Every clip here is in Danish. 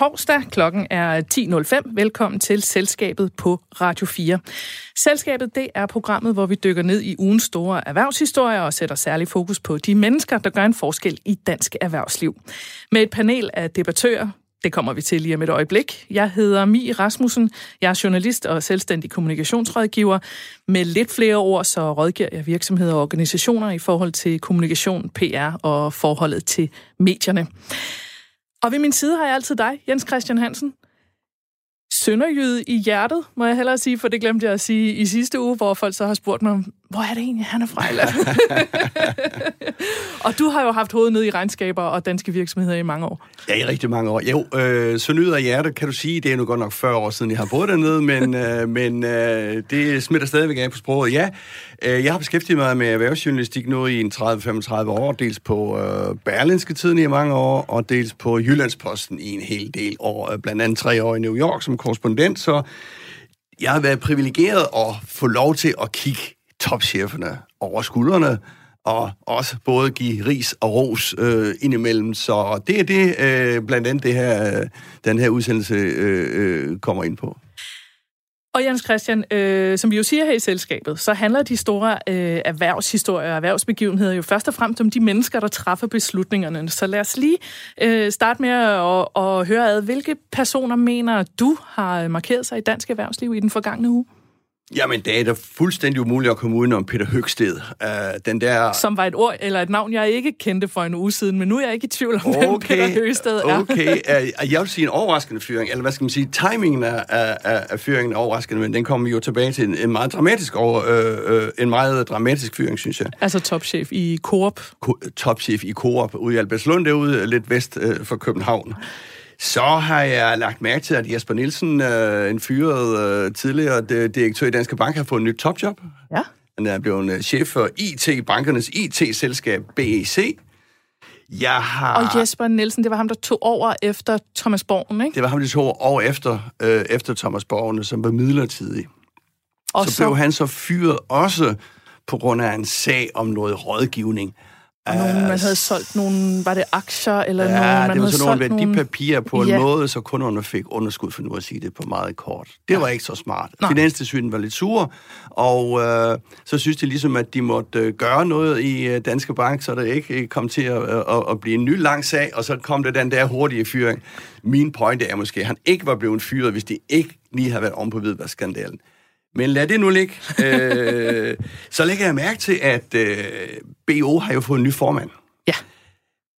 torsdag. Klokken er 10.05. Velkommen til Selskabet på Radio 4. Selskabet det er programmet, hvor vi dykker ned i ugens store erhvervshistorier og sætter særlig fokus på de mennesker, der gør en forskel i dansk erhvervsliv. Med et panel af debattører, det kommer vi til lige om et øjeblik. Jeg hedder Mi Rasmussen. Jeg er journalist og selvstændig kommunikationsrådgiver. Med lidt flere ord, så rådgiver jeg virksomheder og organisationer i forhold til kommunikation, PR og forholdet til medierne. Og ved min side har jeg altid dig, Jens Christian Hansen. Sønderjyde i hjertet, må jeg hellere sige, for det glemte jeg at sige i sidste uge, hvor folk så har spurgt mig, hvor er det egentlig, han er fra? og du har jo haft hovedet ned i regnskaber og danske virksomheder i mange år. Ja, i rigtig mange år. Jo, øh, Sønderjyde af hjertet, kan du sige, det er nu godt nok 40 år siden, jeg har boet dernede, men, øh, men øh, det smitter stadigvæk af på sproget. Ja, øh, jeg har beskæftiget mig med erhvervsjournalistik nu i en 30-35 år, dels på øh, Berlinske Tiden i mange år, og dels på Jyllandsposten i en hel del år, blandt andet tre år i New York som korrespondent, så jeg har været privilegeret at få lov til at kigge topcheferne over skuldrene, og også både give ris og ros øh, indimellem. Så det er det, øh, blandt andet det her, øh, den her udsendelse øh, øh, kommer ind på. Og Jens Christian, øh, som vi jo siger her i selskabet, så handler de store øh, erhvervshistorier og erhvervsbegivenheder jo først og fremmest om de mennesker, der træffer beslutningerne. Så lad os lige øh, starte med at, at høre ad, hvilke personer mener du har markeret sig i dansk erhvervsliv i den forgangne uge? Jamen, det er da fuldstændig umuligt at komme uden om Peter Høgsted. Uh, den der... Som var et ord eller et navn, jeg ikke kendte for en uge siden, men nu er jeg ikke i tvivl om, okay, hvem Peter Høgsted er. Okay, uh, jeg vil sige en overraskende fyring, eller hvad skal man sige, timingen af, af, af fyringen er overraskende, men den kommer jo tilbage til en, en meget dramatisk over, øh, øh, en meget dramatisk fyring, synes jeg. Altså topchef i Coop? Ko- topchef i Coop ude i Albertslund, derude lidt vest øh, for København. Så har jeg lagt mærke til, at Jesper Nielsen, øh, en fyret øh, tidligere direktør i Danske Bank, har fået et nyt topjob. Ja. Han er blevet øh, chef for IT, bankernes IT-selskab BEC. Jeg har... Og Jesper Nielsen, det var ham, der tog over efter Thomas Borgen, ikke? Det var ham, der tog over efter, øh, efter Thomas Borgen, som var midlertidig. Og så, så blev han så fyret også på grund af en sag om noget rådgivning. Og nogen, man havde solgt nogle, var det aktier, eller ja, nogen, man det var sådan nogle værdipapirer på en ja. måde, så kunderne fik underskud, for nu at sige det på meget kort. Det ja. var ikke så smart. Finanstilsynet var lidt sure, og øh, så synes de ligesom, at de måtte øh, gøre noget i øh, Danske Bank, så det ikke kom til at, øh, at, at blive en ny lang sag, og så kom det den der hurtige fyring. Min pointe er måske, at han ikke var blevet fyret, hvis de ikke lige havde været om på hvidvaskskandalen. Men lad det nu ligge. øh, så lægger jeg mærke til, at øh, BO har jo fået en ny formand. Ja.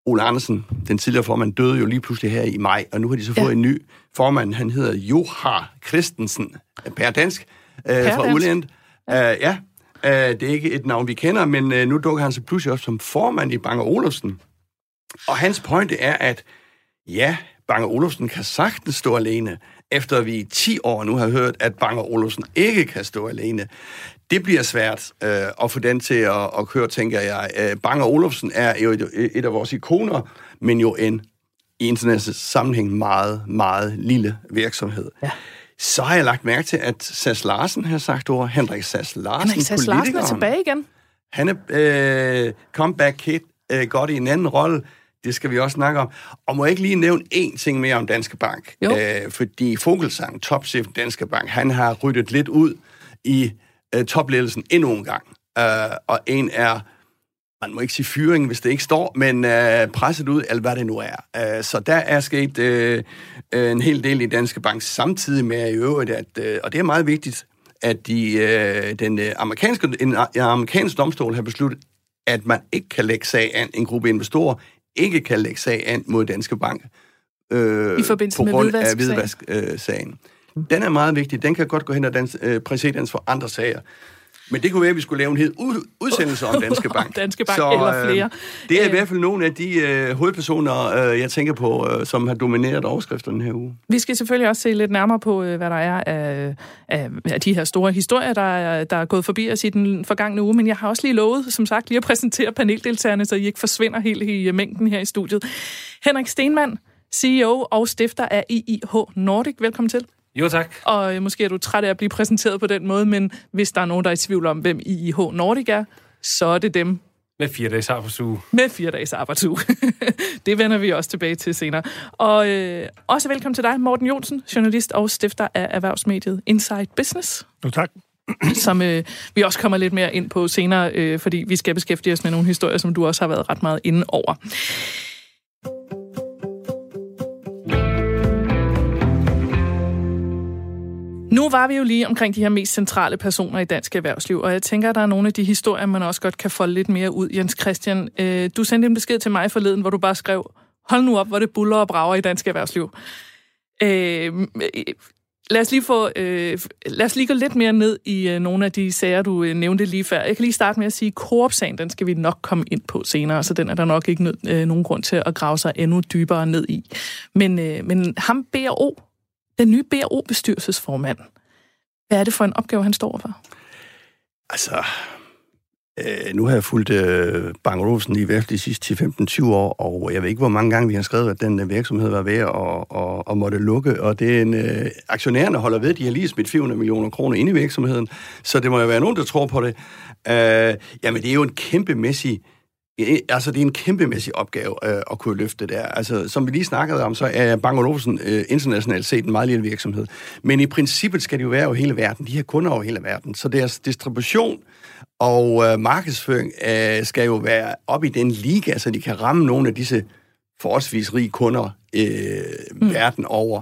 Ole Andersen, den tidligere formand, døde jo lige pludselig her i maj, og nu har de så fået ja. en ny formand. Han hedder Johar Christensen, per dansk, øh, per fra Uland. Ja. Uh, ja, uh, det er ikke et navn, vi kender, men uh, nu dukker han så pludselig op som formand i Bang Olufsen. Og hans pointe er, at ja, Bang Olufsen kan sagtens stå alene, efter vi i 10 år nu har hørt, at Bang Olufsen ikke kan stå alene. Det bliver svært øh, at få den til at, at køre, tænker jeg. Øh, Bang Olufsen er jo et, et af vores ikoner, men jo en i international sammenhæng meget, meget lille virksomhed. Ja. Så har jeg lagt mærke til, at Sass Larsen har sagt ord. Henrik Sass Larsen, Henrik Sass Larsen er tilbage igen. Han er øh, comeback kid, øh, godt i en anden rolle. Det skal vi også snakke om. Og må jeg ikke lige nævne én ting mere om Danske Bank? Jo. Øh, fordi Fogelsang, topchef Danske Bank, han har ryddet lidt ud i øh, topledelsen endnu en gang. Øh, og en er, man må ikke sige fyring, hvis det ikke står, men øh, presset ud, eller hvad det nu er. Øh, så der er sket øh, en hel del i Danske Bank, samtidig med i øvrigt, at, øh, og det er meget vigtigt, at de, øh, den øh, amerikanske, en, en amerikansk domstol har besluttet, at man ikke kan lægge sag an en gruppe investorer ikke kan lægge sag an mod Danske Bank øh, I forbindelse på grund med af hvidvask-sagen. Øh, den er meget vigtig. Den kan godt gå hen og dans, øh, præcedens for andre sager. Men det kunne være, at vi skulle lave en helt udsendelse om Danske Bank. Danske Bank så, eller flere. Øh, det er i hvert fald nogle af de øh, hovedpersoner, øh, jeg tænker på, øh, som har domineret overskrifterne her uge. Vi skal selvfølgelig også se lidt nærmere på, øh, hvad der er af, af, af de her store historier, der er, der er gået forbi os i den forgangne uge. Men jeg har også lige lovet, som sagt, lige at præsentere paneldeltagerne, så I ikke forsvinder helt i mængden her i studiet. Henrik Stenmann, CEO og stifter af IIH Nordic. Velkommen til. Jo, tak. Og øh, måske er du træt af at blive præsenteret på den måde, men hvis der er nogen, der er i tvivl om, hvem IIH Nordic er, så er det dem. Med fire dages arbejdsuge. Med fire dages arbejdsuge. det vender vi også tilbage til senere. Og øh, også velkommen til dig, Morten Jonsen, journalist og stifter af erhvervsmediet Inside Business. Jo, tak. som øh, vi også kommer lidt mere ind på senere, øh, fordi vi skal beskæftige os med nogle historier, som du også har været ret meget inde over. Nu var vi jo lige omkring de her mest centrale personer i dansk erhvervsliv, og jeg tænker, at der er nogle af de historier, man også godt kan folde lidt mere ud. Jens Christian, øh, du sendte en besked til mig forleden, hvor du bare skrev, hold nu op, hvor det buller og brager i dansk erhvervsliv. Øh, lad os lige få, øh, lad os lige gå lidt mere ned i øh, nogle af de sager, du øh, nævnte lige før. Jeg kan lige starte med at sige, at coop den skal vi nok komme ind på senere, så den er der nok ikke nød, øh, nogen grund til at grave sig endnu dybere ned i. Men, øh, men ham BRO, den nye BRO-bestyrelsesformand, hvad er det for en opgave, han står for? Altså, øh, nu har jeg fulgt øh, Bang Rosen i hvert de sidste 10-15-20 år, og jeg ved ikke, hvor mange gange vi har skrevet, at den øh, virksomhed var ved at og, og, og måtte lukke, og det er en, øh, aktionærerne holder ved, de har lige smidt 400 millioner kroner ind i virksomheden, så det må jo være nogen, der tror på det. Øh, jamen, det er jo en kæmpemæssig Altså, det er en kæmpemæssig opgave øh, at kunne løfte det der. Altså, som vi lige snakkede om, så er Bang Olufsen øh, internationalt set en meget lille virksomhed. Men i princippet skal det jo være over hele verden. De har kunder over hele verden. Så deres distribution og øh, markedsføring øh, skal jo være op i den liga, så de kan ramme nogle af disse forholdsvis rige kunder øh, mm. verden over.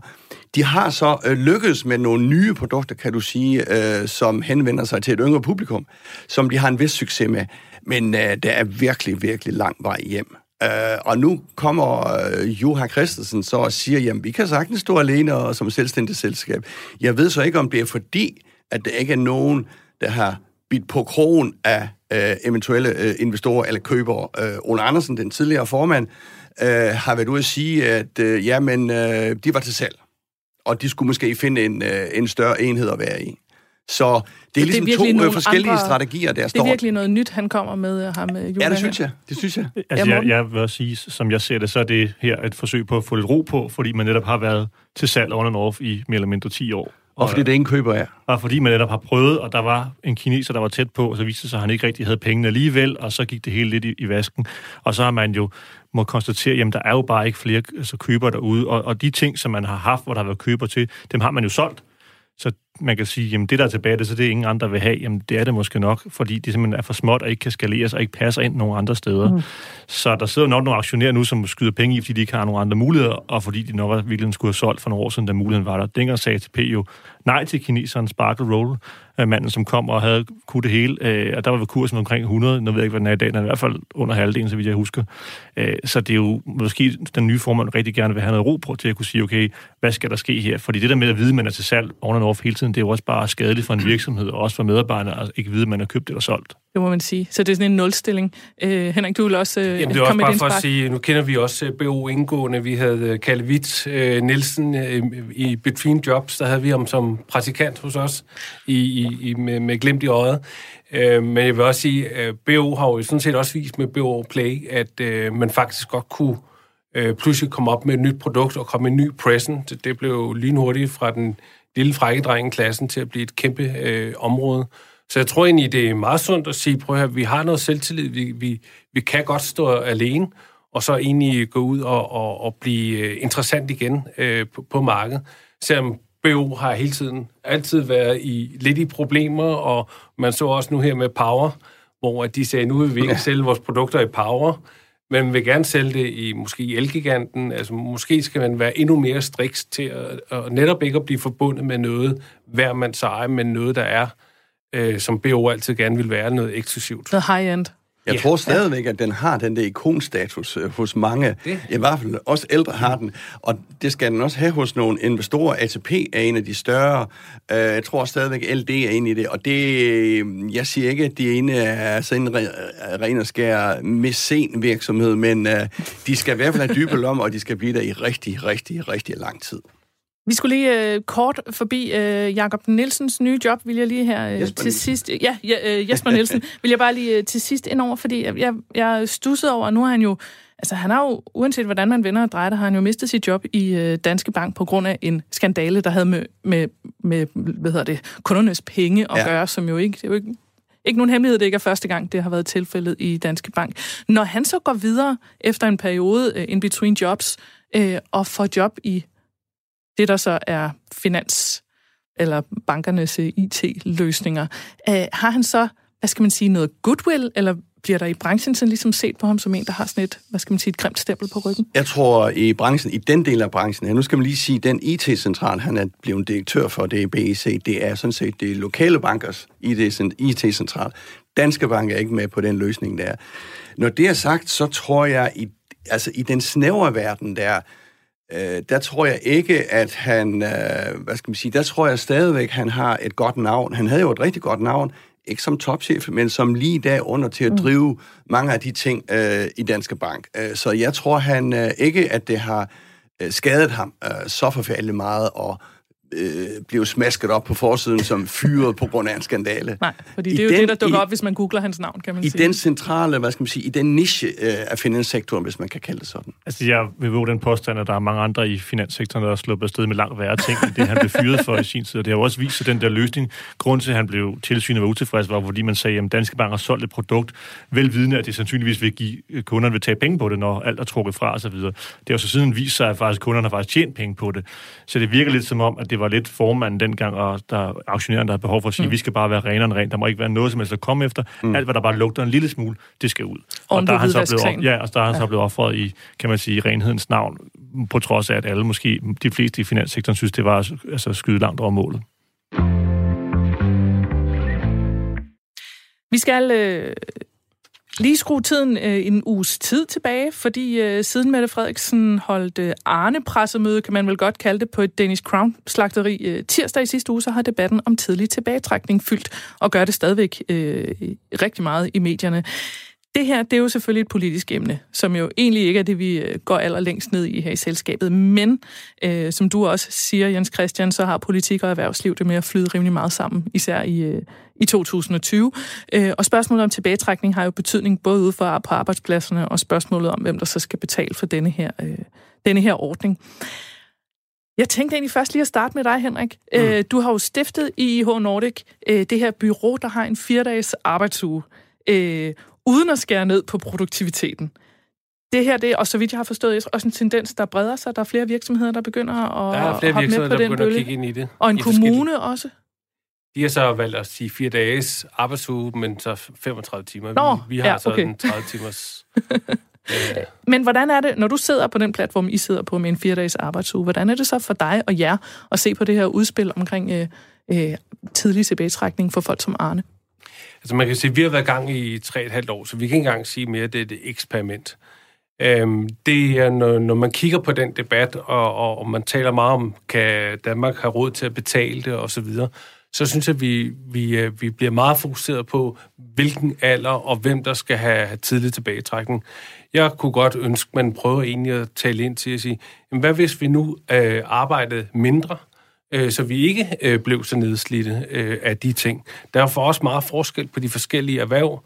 De har så øh, lykkedes med nogle nye produkter, kan du sige, øh, som henvender sig til et yngre publikum, som de har en vis succes med. Men øh, der er virkelig, virkelig lang vej hjem. Øh, og nu kommer øh, Johan Christensen så og siger, jamen vi kan sagtens stå alene og som selvstændigt selskab. Jeg ved så ikke, om det er fordi, at der ikke er nogen, der har bidt på krogen af øh, eventuelle øh, investorer eller købere. Øh, Ole Andersen, den tidligere formand, øh, har været ude at sige, at øh, jamen, øh, de var til salg, og de skulle måske finde en, øh, en større enhed at være i. Så det er ligesom det er to øh, forskellige andre, strategier, der står. Det er virkelig noget nyt, han kommer med øh, ham, Johan. Ja, det synes jeg. Det synes jeg. Altså, jeg, jeg vil også sige, som jeg ser det, så er det her et forsøg på at få lidt ro på, fordi man netop har været til salg on and off i mere eller mindre 10 år. Og fordi det ingen køber af. Og fordi man netop har prøvet, og der var en kineser, der var tæt på, og så viste det sig, at han ikke rigtig havde pengene alligevel, og så gik det hele lidt i, i vasken. Og så har man jo må konstatere, jamen der er jo bare ikke flere altså, køber derude, og, og de ting, som man har haft, hvor der har været køber til, dem har man jo solgt. Man kan sige, jamen det der er tilbage, det, så det er ingen andre vil have, jamen det er det måske nok, fordi det simpelthen er for småt og ikke kan skaleres og ikke passer ind nogen andre steder. Mm. Så der sidder nok nogle aktionærer nu, som skyder penge i, fordi de ikke har nogen andre muligheder, og fordi de nok virkelig skulle have solgt for nogle år siden, da muligheden var der. Dengang sagde ATP jo nej til kineseren Sparkle Roll, øh, manden, som kom og havde kunne det hele, øh, og der var kursen omkring 100, nu ved jeg ikke, hvad den er i dag, den er i hvert fald under halvdelen, så vidt jeg husker. Øh, så det er jo måske den nye formand rigtig gerne vil have noget ro på, til at kunne sige, okay, hvad skal der ske her? Fordi det der med at vide, at man er til salg on and off hele tiden, det er jo også bare skadeligt for en virksomhed, og også for medarbejdere at ikke vide, at man er købt eller solgt. Det må man sige. Så det er sådan en nulstilling. Øh, Henrik, du vil også øh, Jamen, det er også bare for at sige, nu kender vi også øh, BO indgående. Vi havde øh, Kalle Witt øh, Nielsen øh, i Between Jobs, der havde vi ham som praktikant hos os i, i, i, med, med glimt i øjet. Øh, men jeg vil også sige, at BO har jo sådan set også vist med BO Play, at øh, man faktisk godt kunne øh, pludselig komme op med et nyt produkt og komme med en ny present. Det blev lynhurtigt fra den lille frække dreng klassen til at blive et kæmpe øh, område. Så jeg tror egentlig, det er meget sundt at sige, prøv at vi har noget selvtillid, vi, vi, vi kan godt stå alene, og så egentlig gå ud og, og, og blive øh, interessant igen øh, på, på markedet. Selvom BO har hele tiden altid været i, lidt i problemer, og man så også nu her med Power, hvor de sagde, nu vil vi ikke sælge vores produkter i Power, men man vil gerne sælge det i måske i Elgiganten. Altså måske skal man være endnu mere striks til at, at netop ikke at blive forbundet med noget, hver man ejer, men noget, der er, øh, som BO altid gerne vil være, noget eksklusivt. Noget high-end. Jeg ja. tror stadigvæk, at den har den der ikonstatus øh, hos mange. Det. I hvert fald også ældre har den. Og det skal den også have hos nogle investorer. ATP er en af de større. Uh, jeg tror stadigvæk, LD er en i det. Og det, øh, jeg siger ikke, at de ene er sådan en ren og skær mecen virksomhed, men de skal i hvert fald have dybe lommer, og de skal blive der i rigtig, rigtig, rigtig lang tid. Vi skulle lige øh, kort forbi øh, Jakob Nielsens nye job, vil jeg lige her øh, til sidst... Ja, ja øh, Jesper Nielsen vil jeg bare lige øh, til sidst ind over, fordi jeg, jeg, jeg stussede over, at nu har han jo... Altså, han har jo, uanset hvordan man vender og drejer det, har han jo mistet sit job i øh, Danske Bank på grund af en skandale, der havde med, med, med hvad hedder det, kundernes penge at ja. gøre, som jo ikke... Det er jo ikke ikke nogen hemmelighed, det ikke er første gang, det har været tilfældet i Danske Bank. Når han så går videre efter en periode uh, in between jobs uh, og får job i det, der så er finans eller bankernes IT-løsninger, Øh, har han så, hvad skal man sige, noget goodwill, eller bliver der i branchen sådan ligesom set på ham som en, der har sådan et, hvad skal man sige, et grimt stempel på ryggen? Jeg tror i branchen, i den del af branchen, ja, nu skal man lige sige, den IT-central, han er blevet direktør for, det er BEC, det er sådan set det lokale bankers IT-central. Danske Bank er ikke med på den løsning der. Når det er sagt, så tror jeg, i, altså i den snævre verden der, øh, der tror jeg ikke, at han, øh, hvad skal man sige, der tror jeg stadigvæk, han har et godt navn. Han havde jo et rigtig godt navn, ikke som topchef, men som lige der under til at mm. drive mm. mange af de ting øh, i Danske Bank. Øh, så jeg tror han øh, ikke, at det har øh, skadet ham øh, så forfærdeligt meget, og øh, blev smasket op på forsiden som fyret på grund af en skandale. Nej, fordi det er I jo den, det, der dukker i, op, hvis man googler hans navn, kan man i sige. I den centrale, hvad skal man sige, i den niche øh, af finanssektoren, hvis man kan kalde det sådan. Altså, jeg vil våge den påstand, at der er mange andre i finanssektoren, der har sluppet afsted med langt værre ting, end det, han blev fyret for i sin tid. Og det har jo også vist sig den der løsning. Grunden til, at han blev tilsynet var utilfreds, var, fordi man sagde, at Danske Bank har solgt et produkt, velvidende, at det sandsynligvis vil give øh, kunderne vil tage penge på det, når alt er trukket fra osv. Det har jo så siden vist sig, at faktisk kunderne har faktisk tjent penge på det. Så det virker lidt som om, at det var lidt formanden dengang, og der er aktionæren, der har behov for at sige, mm. vi skal bare være renere rent. Der må ikke være noget som helst at komme efter. Mm. Alt, hvad der bare lugter en lille smule, det skal ud. Og, der er han så blevet, ja, og der er han ja. så blevet offret i, kan man sige, renhedens navn, på trods af, at alle, måske de fleste i finanssektoren, synes, det var altså, skyde langt over målet. Vi skal øh, lige skrue tiden øh, en uges tid tilbage, fordi øh, siden Mette Frederiksen holdt øh, Arne-pressemøde, kan man vel godt kalde det, på et Danish Crown-slagteri øh, tirsdag i sidste uge, så har debatten om tidlig tilbagetrækning fyldt, og gør det stadigvæk øh, rigtig meget i medierne. Det her, det er jo selvfølgelig et politisk emne, som jo egentlig ikke er det, vi øh, går allerlængst ned i her i selskabet. Men, øh, som du også siger, Jens Christian, så har politik og erhvervsliv det med at flyde rimelig meget sammen, især i, øh, i 2020. Øh, og spørgsmålet om tilbagetrækning har jo betydning både ude for på arbejdspladserne og spørgsmålet om, hvem der så skal betale for denne her, øh, denne her ordning. Jeg tænkte egentlig først lige at starte med dig, Henrik. Mm. Øh, du har jo stiftet i IH Nordic øh, det her bureau, der har en fire-dages arbejdsuge. Uden at skære ned på produktiviteten. Det her, det er, og så vidt jeg har forstået, også en tendens, der breder sig. Der er flere virksomheder, der begynder at Der er flere virksomheder, der begynder bølge. at kigge ind i det. Og en kommune også. De har så valgt at sige fire dages arbejdsuge, men så 35 timer. Nå, vi, vi har ja, okay. så en 30 timers... øh. Men hvordan er det, når du sidder på den platform, I sidder på med en fire dages arbejdsuge, hvordan er det så for dig og jer at se på det her udspil omkring øh, øh, tidlig tilbagetrækning for folk som Arne? Altså man kan sige, at vi har været i gang i tre et halvt år, så vi kan ikke engang sige mere, at det er et eksperiment. Øhm, det er, når, når man kigger på den debat, og, og, og man taler meget om, kan Danmark have råd til at betale det osv., så, videre, så synes jeg, at vi, vi, øh, vi bliver meget fokuseret på, hvilken alder og hvem der skal have, have tidlig tilbagetrækning. Jeg kunne godt ønske, at man prøver egentlig at tale ind til at sige, jamen, hvad hvis vi nu øh, arbejdede mindre, øh, så vi ikke øh, blev så nedslidte øh, af de ting. Der er for os meget forskel på de forskellige erhverv,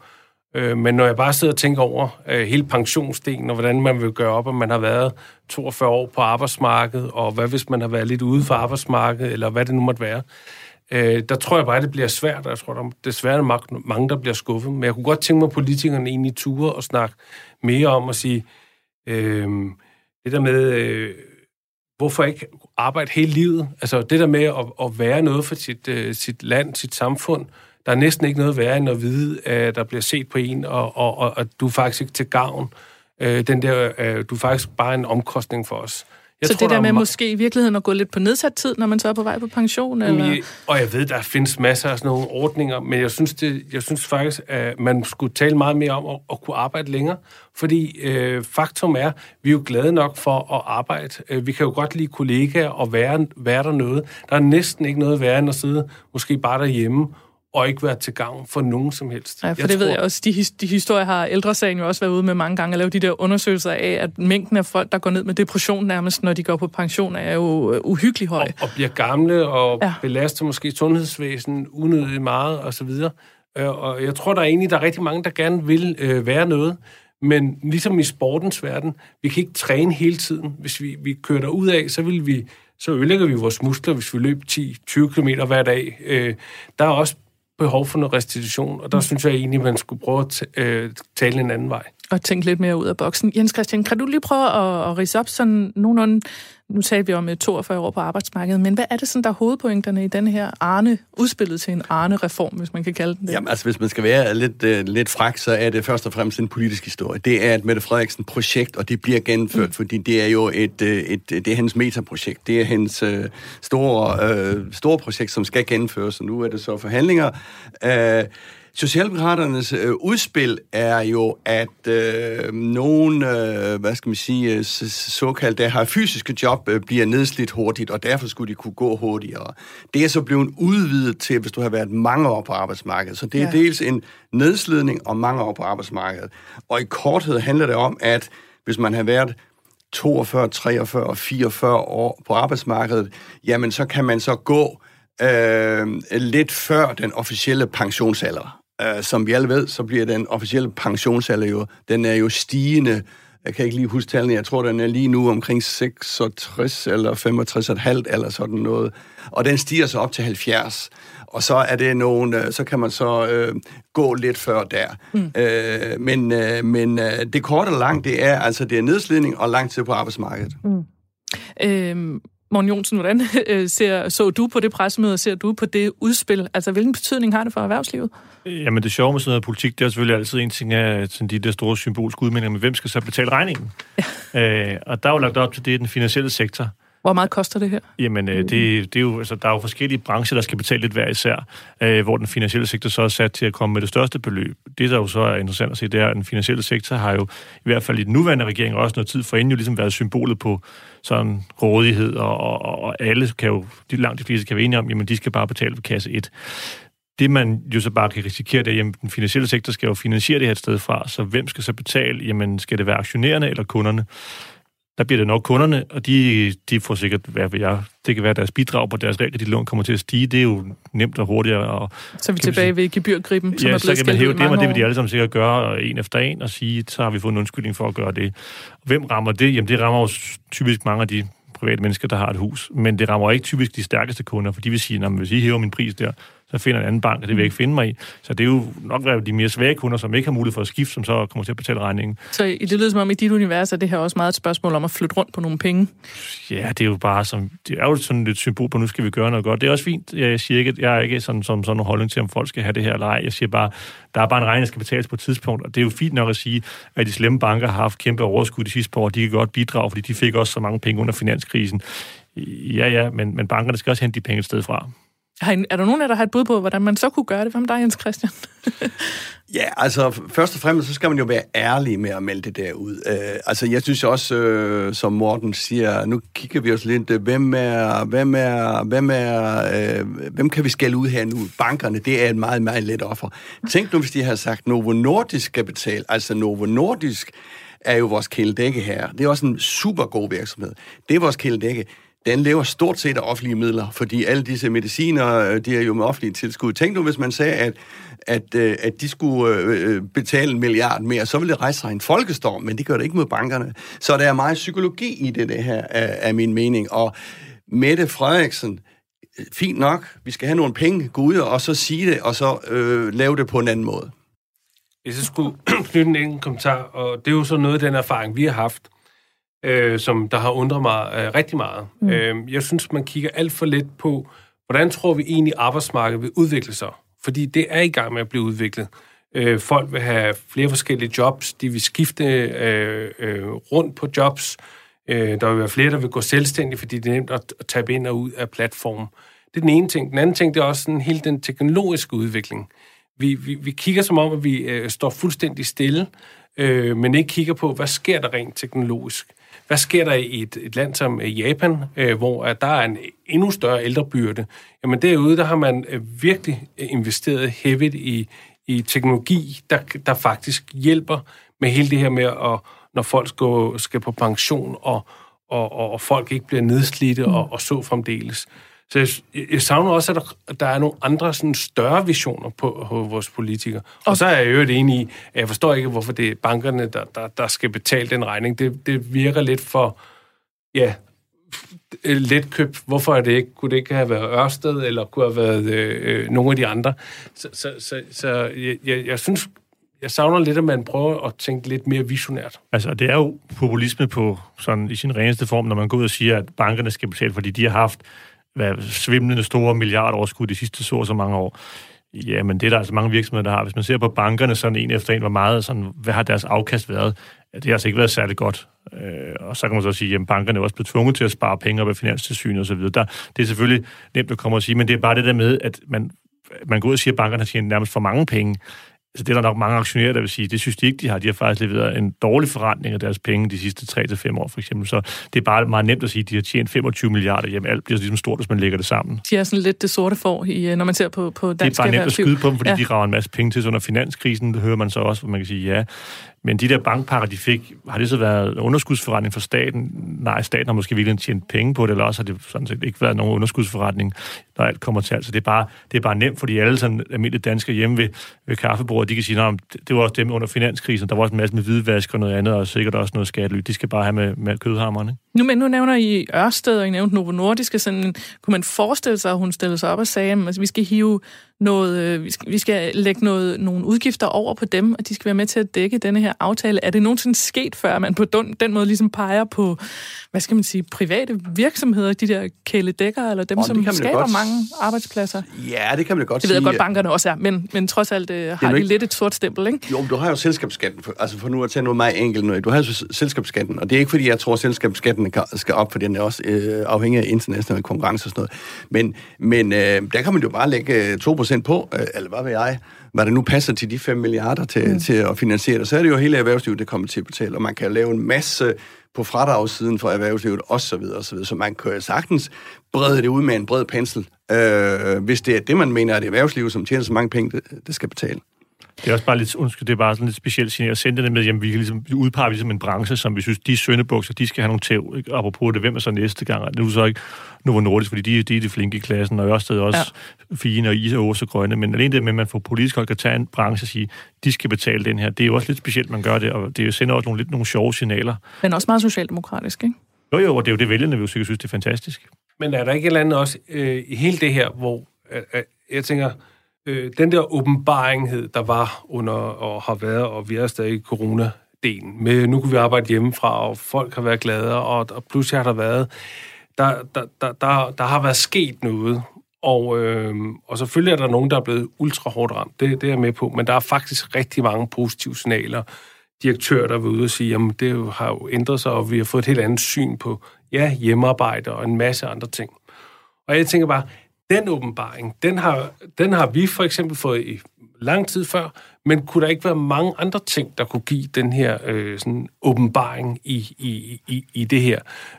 øh, men når jeg bare sidder og tænker over øh, hele pensionsdelen, og hvordan man vil gøre op, at man har været 42 år på arbejdsmarkedet, og hvad hvis man har været lidt ude for arbejdsmarkedet, eller hvad det nu måtte være, øh, der tror jeg bare, at det bliver svært, og jeg tror, der er desværre mange, der bliver skuffet. Men jeg kunne godt tænke mig, at politikerne egentlig ture og snakke mere om at sige, øh, det der med... Øh, hvorfor ikke arbejde hele livet? Altså det der med at, at være noget for sit, øh, sit land, sit samfund, der er næsten ikke noget værre end at vide, at der bliver set på en, og, og, og at du er faktisk ikke til gavn. Øh, den der, øh, du er faktisk bare en omkostning for os. Jeg så tror, det der med der måske i virkeligheden at gå lidt på nedsat tid, når man så er på vej på pension? Eller? Jeg, og jeg ved, der findes masser af sådan nogle ordninger, men jeg synes, det, jeg synes faktisk, at man skulle tale meget mere om at, at kunne arbejde længere. Fordi øh, faktum er, vi er jo glade nok for at arbejde. Øh, vi kan jo godt lide kollegaer og være, være der noget. Der er næsten ikke noget værre end at sidde måske bare derhjemme og ikke være til gavn for nogen som helst. Ja, for jeg det tror... ved jeg også. De, de historier har ældresagen jo også været ude med mange gange at lave de der undersøgelser af, at mængden af folk, der går ned med depression nærmest, når de går på pension, er jo uh, uhyggelig høj. Og, og bliver gamle og ja. belaster måske sundhedsvæsen unødigt meget osv. Øh, og jeg tror, der er egentlig der er rigtig mange, der gerne vil øh, være noget. Men ligesom i sportens verden, vi kan ikke træne hele tiden. Hvis vi, vi kører ud af, så vil vi så ødelægger vi vores muskler, hvis vi løber 10-20 km hver dag. Øh, der er også behov for noget restitution, og der mm. synes jeg egentlig, man skulle prøve at øh, tale en anden vej. Og tænke lidt mere ud af boksen. Jens Christian, kan du lige prøve at, at rise op sådan nogenlunde nu talte vi om 42 øh, år på arbejdsmarkedet, men hvad er det sådan, der er hovedpointerne i den her Arne, udspillet til en Arne-reform, hvis man kan kalde den det? Jamen altså, hvis man skal være lidt, uh, lidt frak, så er det først og fremmest en politisk historie. Det er et Mette Frederiksen-projekt, og det bliver gennemført, mm. fordi det er jo et, uh, et, det er hendes metaprojekt. Det er hendes uh, store, uh, store projekt, som skal gennemføres, og nu er det så forhandlinger. Uh, Socialdemokraternes øh, udspil er jo, at øh, nogen, øh, hvad skal man sige, øh, såkaldt, der har fysiske job, øh, bliver nedslidt hurtigt, og derfor skulle de kunne gå hurtigere. Det er så blevet udvidet til, hvis du har været mange år på arbejdsmarkedet. Så det er ja. dels en nedslidning og mange år på arbejdsmarkedet. Og i korthed handler det om, at hvis man har været 42, 43 og 44 år på arbejdsmarkedet, jamen så kan man så gå øh, lidt før den officielle pensionsalder. Uh, som vi alle ved, så bliver den officielle pensionsalder jo, den er jo stigende. Jeg kan ikke lige huske tallene, jeg tror, den er lige nu omkring 66 eller 65,5 eller sådan noget. Og den stiger så op til 70. Og så er det nogen, øh, så kan man så øh, gå lidt før der. Mm. Øh, men øh, men øh, det korte og langt, det er altså det er nedslidning og lang tid på arbejdsmarkedet. Mm. Øhm, Morten Jonsen, hvordan øh, ser, så du på det pressemøde, og ser du på det udspil? Altså, hvilken betydning har det for erhvervslivet? Jamen, det sjove med sådan noget politik, det er selvfølgelig altid en ting af sådan de der store symbolske udmeldinger, men hvem skal så betale regningen? Ja. Øh, og der er jo lagt op til det, den finansielle sektor. Hvor meget koster det her? Jamen, øh, det, det er jo, altså, der er jo forskellige brancher, der skal betale lidt hver især, øh, hvor den finansielle sektor så er sat til at komme med det største beløb. Det, der jo så er interessant at se, det er, at den finansielle sektor har jo i hvert fald i den nuværende regering også noget tid for inden jo ligesom været symbolet på sådan rådighed, og, og, og alle kan jo, de langt de fleste kan være enige om, jamen de skal bare betale for kasse 1 det man jo så bare kan risikere, det er, at den finansielle sektor skal jo finansiere det her et sted fra, så hvem skal så betale? Jamen, skal det være aktionærerne eller kunderne? Der bliver det nok kunderne, og de, de får sikkert, hvad ved jeg, det kan være, deres bidrag på deres lån kommer til at stige. Det er jo nemt og hurtigere. Og, så er vi tilbage sige, ved gebyrgriben, som ja, er blevet så kan man hæve det, og det vil de alle sammen sikkert gøre en efter en, og sige, så har vi fået en undskyldning for at gøre det. Hvem rammer det? Jamen, det rammer jo typisk mange af de private mennesker, der har et hus. Men det rammer ikke typisk de stærkeste kunder, for de vil sige, at hvis I hæver min pris der, så finder en anden bank, og det vil jeg ikke finde mig i. Så det er jo nok være de mere svage kunder, som ikke har mulighed for at skifte, som så kommer til at betale regningen. Så det lyder som om, i dit univers er det her også meget et spørgsmål om at flytte rundt på nogle penge? Ja, det er jo bare som, det er jo sådan et symbol på, nu skal vi gøre noget godt. Det er også fint. Jeg siger ikke, jeg er ikke sådan, som sådan en holdning til, om folk skal have det her eller ej. Jeg siger bare, der er bare en regning, der skal betales på et tidspunkt, og det er jo fint nok at sige, at de slemme banker har haft kæmpe overskud de sidste par år, de kan godt bidrage, fordi de fik også så mange penge under finanskrisen. Ja, ja, men, men bankerne skal også hente de penge et sted fra. Er der nogen af der har et bud på, hvordan man så kunne gøre det? Hvem der, Jens Christian? ja, altså først og fremmest, så skal man jo være ærlig med at melde det der ud. Uh, altså jeg synes også, uh, som Morten siger, nu kigger vi os lidt, øh, hvem er, hvem er, hvem er, uh, hvem kan vi skælde ud her nu? Bankerne, det er et meget, meget let offer. Tænk nu, hvis de har sagt, Novo Nordisk skal betale. Altså Novo Nordisk er jo vores kæledække her. Det er også en super god virksomhed. Det er vores kæledække den lever stort set af offentlige midler, fordi alle disse mediciner, øh, de er jo med offentlige tilskud. Tænk nu, hvis man sagde, at, at, øh, at de skulle øh, betale en milliard mere, så ville det rejse sig en folkestorm, men det gør det ikke mod bankerne. Så der er meget psykologi i det, det her, er min mening. Og Mette Frederiksen, fint nok, vi skal have nogle penge, gå ud og så sige det, og så øh, lave det på en anden måde. Hvis jeg skulle knytte en enkelt kommentar, og det er jo så noget af den erfaring, vi har haft, øh, som der har undret mig øh, rigtig meget. Mm. Øh, jeg synes, man kigger alt for lidt på, hvordan tror vi egentlig arbejdsmarkedet vil udvikle sig? Fordi det er i gang med at blive udviklet. Øh, folk vil have flere forskellige jobs, de vil skifte øh, øh, rundt på jobs. Øh, der vil være flere, der vil gå selvstændigt, fordi det er nemt at, at tabe ind og ud af platformen. Det er den ene ting. Den anden ting, det er også sådan hele den teknologiske udvikling. Vi, vi, vi kigger som om, at vi øh, står fuldstændig stille, øh, men ikke kigger på, hvad sker der rent teknologisk. Hvad sker der i et, et land som øh, Japan, øh, hvor at der er en endnu større ældrebyrde? Jamen derude, der har man øh, virkelig investeret heavigt i, i teknologi, der, der faktisk hjælper med hele det her med, at, når folk skal, skal på pension, og, og, og, og folk ikke bliver nedslidte og, og så fremdeles. Så jeg, jeg savner også, at der, der er nogle andre sådan, større visioner på, på vores politikere. Og, og så er jeg jo enig i, at jeg forstår ikke, hvorfor det er bankerne, der, der, der skal betale den regning. Det, det virker lidt for, ja, let køb. Hvorfor er det ikke? Kunne det ikke have været Ørsted, eller kunne have været øh, nogle af de andre? Så, så, så, så jeg, jeg, jeg synes, jeg savner lidt, at man prøver at tænke lidt mere visionært. Altså, det er jo populisme på sådan, i sin reneste form, når man går ud og siger, at bankerne skal betale, fordi de har haft hvad, svimlende store milliardoverskud de sidste så så mange år. Ja, men det er der altså mange virksomheder, der har. Hvis man ser på bankerne sådan en efter en, hvor meget, sådan, hvad har deres afkast været? Det har altså ikke været særlig godt. Øh, og så kan man så sige, at bankerne er også blevet tvunget til at spare penge op af finanstilsynet og så videre. Der, det er selvfølgelig nemt at komme og sige, men det er bare det der med, at man, man går ud og siger, at bankerne har tjent nærmest for mange penge. Så det er der nok mange aktionærer, der vil sige, det synes de ikke, de har. De har faktisk leveret en dårlig forretning af deres penge de sidste 3-5 år, for eksempel. Så det er bare meget nemt at sige, at de har tjent 25 milliarder. Jamen, alt bliver ligesom stort, hvis man lægger det sammen. De er sådan lidt det sorte for, i, når man ser på, på dansk Det er bare nemt at skyde på dem, fordi ja. de rager en masse penge til under finanskrisen. Det hører man så også, hvor man kan sige, ja, men de der bankpakker, de fik, har det så været en underskudsforretning for staten? Nej, staten har måske virkelig tjent penge på det, eller også har det sådan set ikke været nogen underskudsforretning, når alt kommer til alt. Så det er bare, det er bare nemt, fordi alle sådan almindelige danskere hjemme ved, ved kaffebordet, de kan sige, at det var også dem under finanskrisen, der var også en masse med hvidvask og noget andet, og sikkert også noget skattely. De skal bare have med, med kødhammerne. Nu, men nu nævner I Ørsted, og I nævnte Novo Nordisk. Sådan, kunne man forestille sig, at hun stillede sig op og sagde, at altså, vi skal hive noget, øh, vi skal, vi skal lægge noget, nogle udgifter over på dem, og de skal være med til at dække denne her aftale. Er det nogensinde sket før, at man på den, den måde ligesom peger på, hvad skal man sige, private virksomheder, de der kæledækker, eller dem, oh, som skaber godt... mange arbejdspladser? Ja, det kan man godt sige. Det ved jeg godt, bankerne også er, men, men trods alt øh, har de ikke... lidt et sort stempel, ikke? Jo, du har jo selskabsskatten, for, altså for nu at tage noget meget enkelt nu. Du har jo selskabsskatten, og det er ikke fordi, jeg tror, at selskabsskatten skal op, for den er også øh, afhængig af international konkurrence og sådan noget. Men, men øh, der kan man jo bare lægge 2% på, øh, eller hvad ved jeg, hvad det nu passer til de 5 milliarder til, mm. til at finansiere det, så er det jo hele erhvervslivet, der kommer til at betale, og man kan lave en masse på fradragssiden for erhvervslivet osv. osv. Så man kan sagtens brede det ud med en bred pensel, øh, hvis det er det, man mener, at det erhvervslivet, som tjener så mange penge, det, det skal betale. Det er også bare lidt, undskyld, det er bare sådan lidt specielt signal at sende det med, jamen vi kan ligesom udpege ligesom en branche, som vi synes, de søndebukser, de skal have nogle tæv, ikke? apropos det, hvem er så næste gang? Det er så ikke Novo Nordisk, fordi de, de er de flinke i klassen, og Ørsted også ja. fine, og Is og Åse grønne, men alene det med, at man får politisk hold kan tage en branche og sige, de skal betale den her, det er jo også lidt specielt, man gør det, og det sender også nogle, lidt nogle sjove signaler. Men også meget socialdemokratisk, ikke? Jo, jo, og det er jo det, vælgerne vil synes, det er fantastisk. Men er der ikke et eller andet også øh, i hele det her, hvor øh, øh jeg tænker, øh, den der åbenbaringhed, der var under og har været, og vi er stadig i corona-delen, med nu kan vi arbejde hjemmefra, og folk har været glade, og, og pludselig har der været, der, der, der, der, der har været sket noget, og, øh, og selvfølgelig er der nogen, der er blevet ultra hårdt ramt, det, det er jeg med på, men der er faktisk rigtig mange positive signaler, direktør, der var ude og sige, at det har jo ændret sig, og vi har fået et helt andet syn på ja, hjemmearbejde og en masse andre ting. Og jeg tænker bare, den åbenbaring, den har, den har vi for eksempel fået i lang tid før, men kunne der ikke være mange andre ting, der kunne give den her øh, sådan åbenbaring i, i, i, i det her?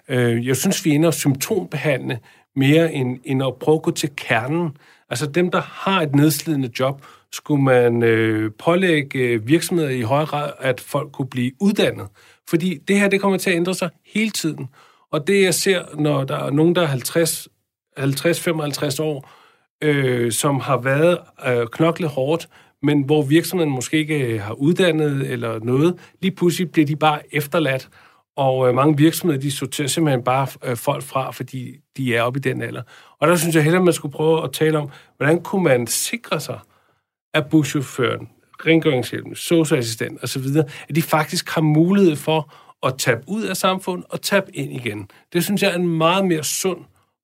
Øh, jeg synes, vi er inde og symptombehandle mere end, end at prøve at gå til kernen. Altså dem, der har et nedslidende job, skulle man øh, pålægge øh, virksomheder i højere grad, at folk kunne blive uddannet. Fordi det her, det kommer til at ændre sig hele tiden. Og det, jeg ser, når der er nogen, der er 50 50-55 år, øh, som har været øh, knoklet hårdt, men hvor virksomheden måske ikke øh, har uddannet eller noget, lige pludselig bliver de bare efterladt, og øh, mange virksomheder, de sorterer simpelthen bare øh, folk fra, fordi de er oppe i den alder. Og der synes jeg heller, man skulle prøve at tale om, hvordan kunne man sikre sig, at buschaufføren, rengøringshjælpen, socialassistent osv., at de faktisk har mulighed for at tabe ud af samfundet og tabe ind igen. Det synes jeg er en meget mere sund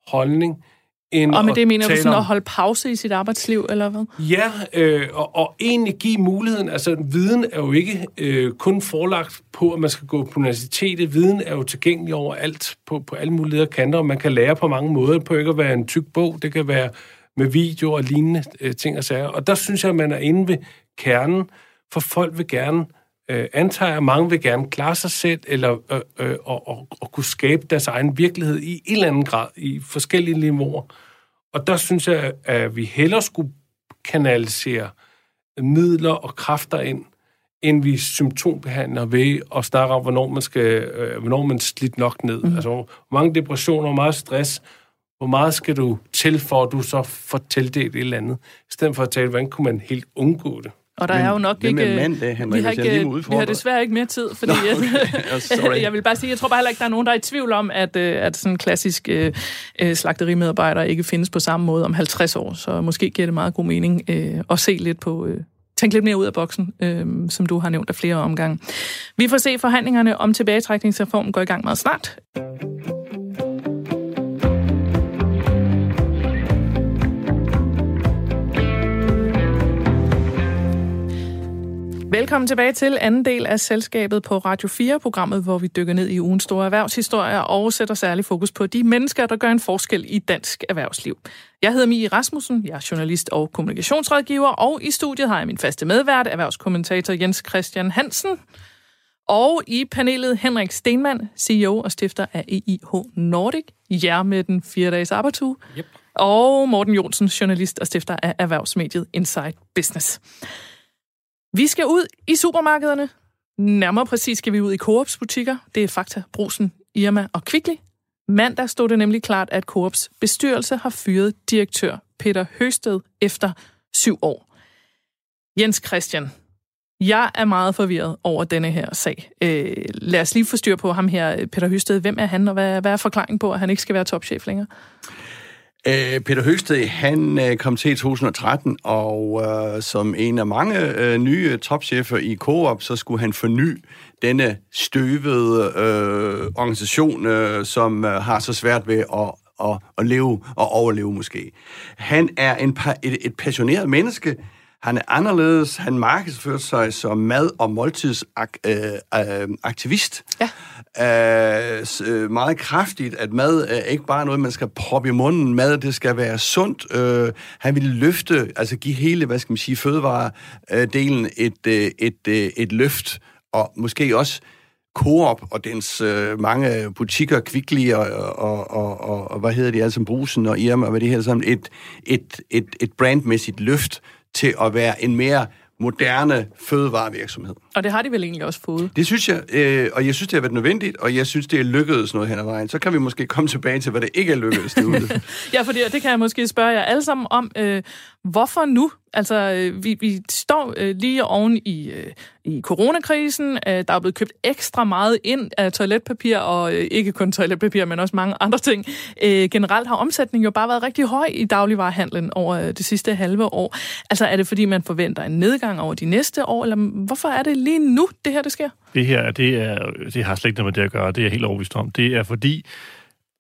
holdning, end Og med det mener du sådan om, at holde pause i sit arbejdsliv, eller hvad? Ja, øh, og, og egentlig give muligheden, altså viden er jo ikke øh, kun forlagt på, at man skal gå på universitetet. Viden er jo tilgængelig over alt, på, på alle mulige kanter, og man kan lære på mange måder. på ikke at være en tyk bog, det kan være med video og lignende øh, ting og sager. Og der synes jeg, at man er inde ved kernen, for folk vil gerne øh, antager, at mange vil gerne klare sig selv, eller øh, øh, og, og, og kunne skabe deres egen virkelighed i en eller anden grad, i forskellige niveauer. Og der synes jeg, at vi hellere skulle kanalisere midler og kræfter ind, end vi symptombehandler ved at snakke om, hvornår man, skal, øh, hvornår man slidt nok ned. Mm. Altså, hvor mange depressioner, hvor meget stress, hvor meget skal du til, for at du så får tildelt et eller andet, i stedet for at tale, hvordan kunne man helt undgå det? Og der men, er jo nok ikke... Hvem er mand, det, Henrik, vi, har ikke, vi har desværre ikke mere tid, fordi Nå, okay. jeg vil bare sige, jeg tror bare heller ikke, der er nogen, der er i tvivl om, at, øh, at sådan en klassisk øh, øh, slagterimedarbejder ikke findes på samme måde om 50 år. Så måske giver det meget god mening øh, at se lidt på... Øh, tænke lidt mere ud af boksen, øh, som du har nævnt af flere omgange. Vi får se forhandlingerne om tilbagetrækningsreformen går i gang meget snart. Velkommen tilbage til anden del af selskabet på Radio 4, programmet, hvor vi dykker ned i ugens store erhvervshistorier og sætter særlig fokus på de mennesker, der gør en forskel i dansk erhvervsliv. Jeg hedder Mie Rasmussen, jeg er journalist og kommunikationsrådgiver, og i studiet har jeg min faste medvært, erhvervskommentator Jens Christian Hansen. Og i panelet Henrik Stenmann, CEO og stifter af EIH Nordic, jer med den fire dages arbejdsuge. Yep. Og Morten Jonsen, journalist og stifter af erhvervsmediet Inside Business. Vi skal ud i supermarkederne. Nærmere præcis skal vi ud i Coops butikker. Det er Fakta, Brusen, Irma og Kvickly. Mandag stod det nemlig klart, at Coops bestyrelse har fyret direktør Peter Høsted efter syv år. Jens Christian, jeg er meget forvirret over denne her sag. Øh, lad os lige få styr på ham her, Peter Høsted. Hvem er han, og hvad, hvad er forklaringen på, at han ikke skal være topchef længere? Øh, Peter Høgsted, han øh, kom til i 2013, og øh, som en af mange øh, nye topchefer i Coop, så skulle han forny denne støvede øh, organisation, øh, som øh, har så svært ved at, at, at leve og overleve måske. Han er en, et, et passioneret menneske, han er anderledes. Han markedsfører sig som mad- og måltidsaktivist. Øh, øh ja. Øh, meget kraftigt, at mad er ikke bare noget, man skal proppe i munden. Mad, det skal være sundt. Øh, han ville løfte, altså give hele, hvad skal man sige, fødevaredelen et, øh, et, et, et løft. Og måske også Coop og dens øh, mange butikker, Kvickly og, og, og, og, og, hvad hedder de, alle sammen, Brusen og Irma, og hvad det hele sammen, et, et, et, et brandmæssigt løft, til at være en mere moderne fødevarevirksomhed. Og det har de vel egentlig også fået? Det synes jeg, øh, og jeg synes, det har været nødvendigt, og jeg synes, det er lykkedes noget hen ad vejen. Så kan vi måske komme tilbage til, hvad det ikke er lykkedes derude. ja, for det, det kan jeg måske spørge jer alle sammen om. Øh, hvorfor nu? Altså, øh, vi, vi står øh, lige oven i, øh, i coronakrisen. Øh, der er blevet købt ekstra meget ind af toiletpapir, og øh, ikke kun toiletpapir, men også mange andre ting. Øh, generelt har omsætningen jo bare været rigtig høj i dagligvarerhandlen over øh, det sidste halve år. Altså, er det fordi, man forventer en nedgang over de næste år, eller hvorfor er det lige nu, det her det sker? Det her, det, er, det har slet ikke noget med det at gøre. Det er jeg helt overbevist om. Det er fordi,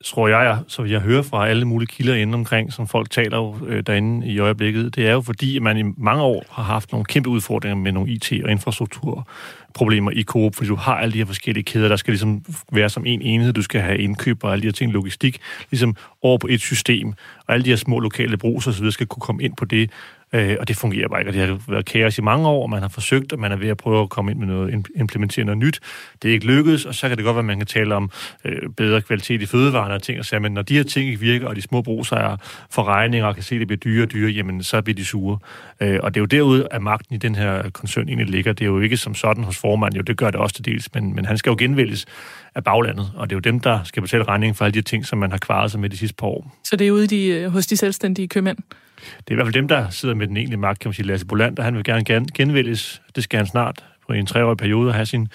tror jeg, så jeg hører fra alle mulige kilder inde omkring, som folk taler jo øh, derinde i øjeblikket, det er jo fordi, at man i mange år har haft nogle kæmpe udfordringer med nogle IT- og infrastrukturproblemer i Coop, fordi du har alle de her forskellige kæder, der skal ligesom være som en enhed, du skal have indkøb og alle de her ting, logistik, ligesom over på et system, og alle de her små lokale brugs osv. så videre skal kunne komme ind på det, Øh, og det fungerer bare ikke, og det har været kaos i mange år, og man har forsøgt, og man er ved at prøve at komme ind med noget, implementere noget nyt. Det er ikke lykkedes, og så kan det godt være, at man kan tale om øh, bedre kvalitet i fødevarene og ting og sager, men når de her ting ikke virker, og de små brugsejere får regninger og kan se, at det bliver dyre og dyre, jamen så bliver de sure. Øh, og det er jo derude, at magten i den her koncern egentlig ligger. Det er jo ikke som sådan hos formanden, jo det gør det også til dels, men, men han skal jo genvælges af baglandet, og det er jo dem, der skal betale regningen for alle de ting, som man har kvaret sig med de sidste par år. Så det er ude de, øh, hos de selvstændige købmænd? Det er i hvert fald dem, der sidder med den egentlige magt, kan man sige. Lasse Bolander, han vil gerne genvælges. Det skal han snart på en treårig periode have sin,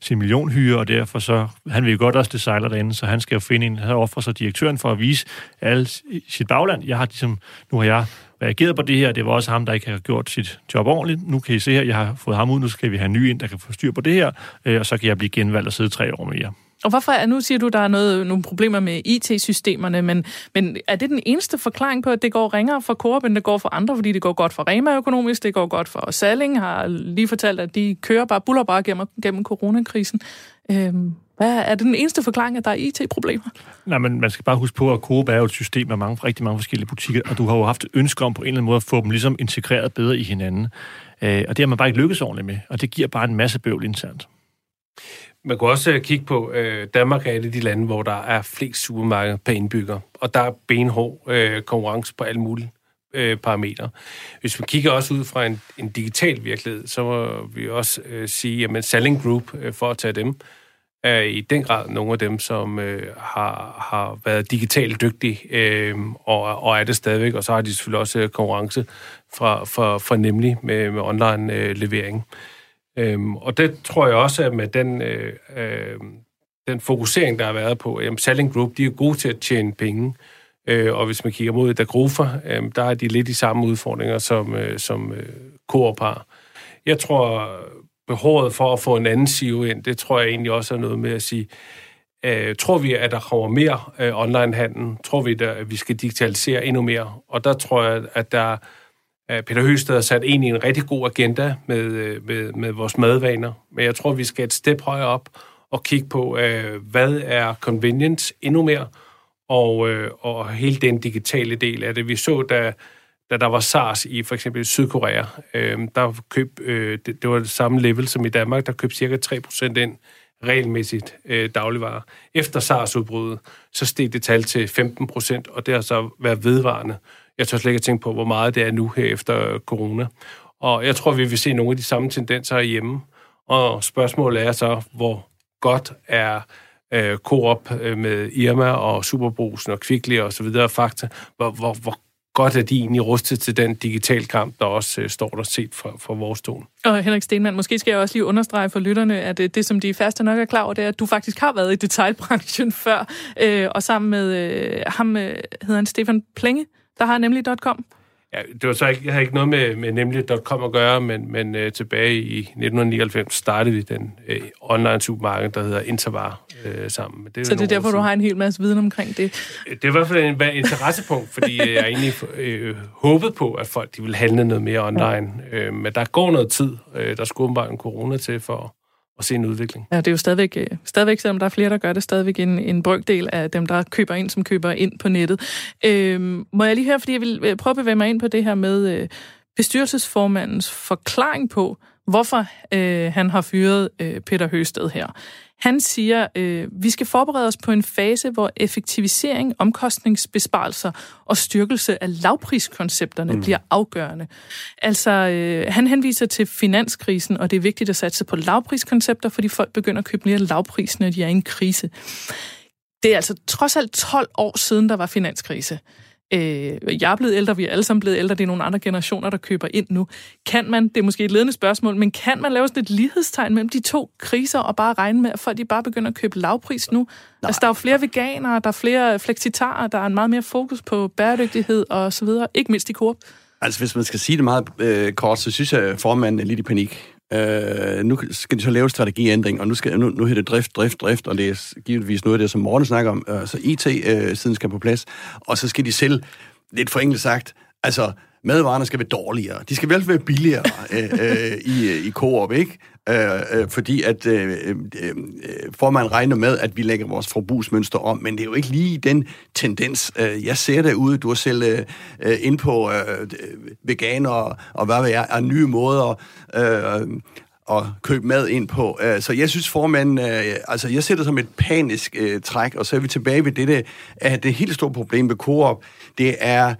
sin millionhyre, og derfor så, han vil jo godt også det sejler derinde, så han skal jo finde en, han offrer sig direktøren for at vise alle sit bagland. Jeg har ligesom, nu har jeg reageret på det her, det var også ham, der ikke har gjort sit job ordentligt. Nu kan I se her, jeg har fået ham ud, nu skal vi have en ny ind, der kan få styr på det her, øh, og så kan jeg blive genvalgt og sidde tre år mere. Og hvorfor er, nu siger du, der er noget, nogle problemer med IT-systemerne, men, men er det den eneste forklaring på, at det går ringere for Coop, end det går for andre, fordi det går godt for Rema økonomisk, det går godt for Salling, har lige fortalt, at de kører bare, buller bare gennem, gennem coronakrisen. Øhm, hvad er det den eneste forklaring, at der er IT-problemer? Nej, men man skal bare huske på, at Coop er jo et system med mange, rigtig mange forskellige butikker, og du har jo haft ønsker om på en eller anden måde at få dem ligesom integreret bedre i hinanden. Øh, og det har man bare ikke lykkes ordentligt med, og det giver bare en masse bøvl internt. Man kan også øh, kigge på, øh, Danmark er et af de lande, hvor der er flest supermarkeder per indbygger, og der er benhård øh, konkurrence på alle mulige øh, parametre. Hvis vi kigger også ud fra en, en digital virkelighed, så må vi også øh, sige, at Selling Group, øh, for at tage dem, er i den grad nogle af dem, som øh, har, har været digitalt dygtige, øh, og, og er det stadigvæk, og så har de selvfølgelig også øh, konkurrence fra, fra, fra nemlig med, med online øh, Øhm, og det tror jeg også, at med den, øh, øh, den fokusering, der har været på, jamen Selling Group, de er gode til at tjene penge, øh, og hvis man kigger mod Dagrofa, øh, der har de lidt de samme udfordringer, som, øh, som øh, Coop har. Jeg tror, behovet for at få en anden CEO ind, det tror jeg egentlig også er noget med at sige, øh, tror vi, at der kommer mere øh, online-handel? Tror vi, at vi skal digitalisere endnu mere? Og der tror jeg, at der at Peter Høsted har sat ind i en rigtig god agenda med, øh, med, med vores madvaner. Men jeg tror, vi skal et step højere op og kigge på, øh, hvad er convenience endnu mere, og, øh, og hele den digitale del af det. Vi så, da da der var SARS i for eksempel Sydkorea, øh, der køb, øh, det, det var det samme level som i Danmark, der købte cirka 3% ind regelmæssigt øh, dagligvarer. Efter SARS-udbruddet, så steg det tal til 15 procent, og det har så været vedvarende. Jeg tør slet ikke tænke på, hvor meget det er nu her efter corona. Og jeg tror, vi vil se nogle af de samme tendenser hjemme. Og spørgsmålet er så, hvor godt er øh, Coop øh, med Irma og Superbrusen og Kvickly og så videre fakta, hvor, hvor, hvor godt, at de egentlig rustet til den digital kamp, der også øh, står der set fra, fra vores stol. Og Henrik Stenmann, måske skal jeg også lige understrege for lytterne, at det, øh, det som de faste nok er klar over, det er, at du faktisk har været i detailbranchen før, øh, og sammen med øh, ham, øh, hedder han Stefan Plenge, der har nemlig .com. Ja, det var så ikke, jeg havde ikke noget med, med nemlig.com at gøre, men, men uh, tilbage i 1999 startede vi den uh, online supermarked, der hedder Intervar uh, sammen. Det så det er derfor, du har en hel masse viden omkring det? Det er i hvert fald en, en interessepunkt, fordi jeg egentlig uh, håbet på, at folk de vil handle noget mere online. Uh, men der går noget tid. Uh, der skulle bare en corona til for at se en udvikling. Ja, det er jo stadigvæk, øh, stadigvæk selvom der er flere, der gør det, stadigvæk en, en brøkdel af dem, der køber ind, som køber ind på nettet. Øhm, må jeg lige høre, fordi jeg vil øh, prøve at bevæge mig ind på det her med øh, bestyrelsesformandens forklaring på, hvorfor øh, han har fyret øh, Peter Høsted her. Han siger, øh, vi skal forberede os på en fase, hvor effektivisering, omkostningsbesparelser og styrkelse af lavpriskoncepterne mm. bliver afgørende. Altså, øh, han henviser til finanskrisen, og det er vigtigt at satse på lavpriskoncepter, fordi folk begynder at købe mere lavpris, når de er i en krise. Det er altså trods alt 12 år siden, der var finanskrise. Øh, jeg er blevet ældre, vi er alle sammen blevet ældre, det er nogle andre generationer, der køber ind nu. Kan man, det er måske et ledende spørgsmål, men kan man lave sådan et lighedstegn mellem de to kriser og bare regne med, at folk de bare begynder at købe lavpris nu? Nej. Altså, der er jo flere veganere, der er flere flexitarer, der er en meget mere fokus på bæredygtighed og så videre, ikke mindst i Coop. Altså, hvis man skal sige det meget øh, kort, så synes jeg, at formanden er lidt i panik. Øh, nu skal de så lave strategiændring, og nu, skal, nu, nu hedder det drift, drift, drift, og det er givetvis noget af det, som Morten snakker om, øh, så IT-siden øh, skal på plads, og så skal de selv, lidt for enkelt sagt, altså, madvarerne skal være dårligere. De skal vel være billigere øh, øh, i, øh, i Coop, ikke? Øh, øh, fordi at øh, øh, øh får man regner med, at vi lægger vores forbrugsmønster om, men det er jo ikke lige den tendens. Øh, jeg ser derude, du er selv øh, øh ind på øh, veganer og, og hvad ved jeg, og nye måder øh, at købe mad ind på. Øh, så jeg synes, formanden, øh, altså jeg ser det som et panisk øh, træk, og så er vi tilbage ved det, at det helt store problem ved Coop, det er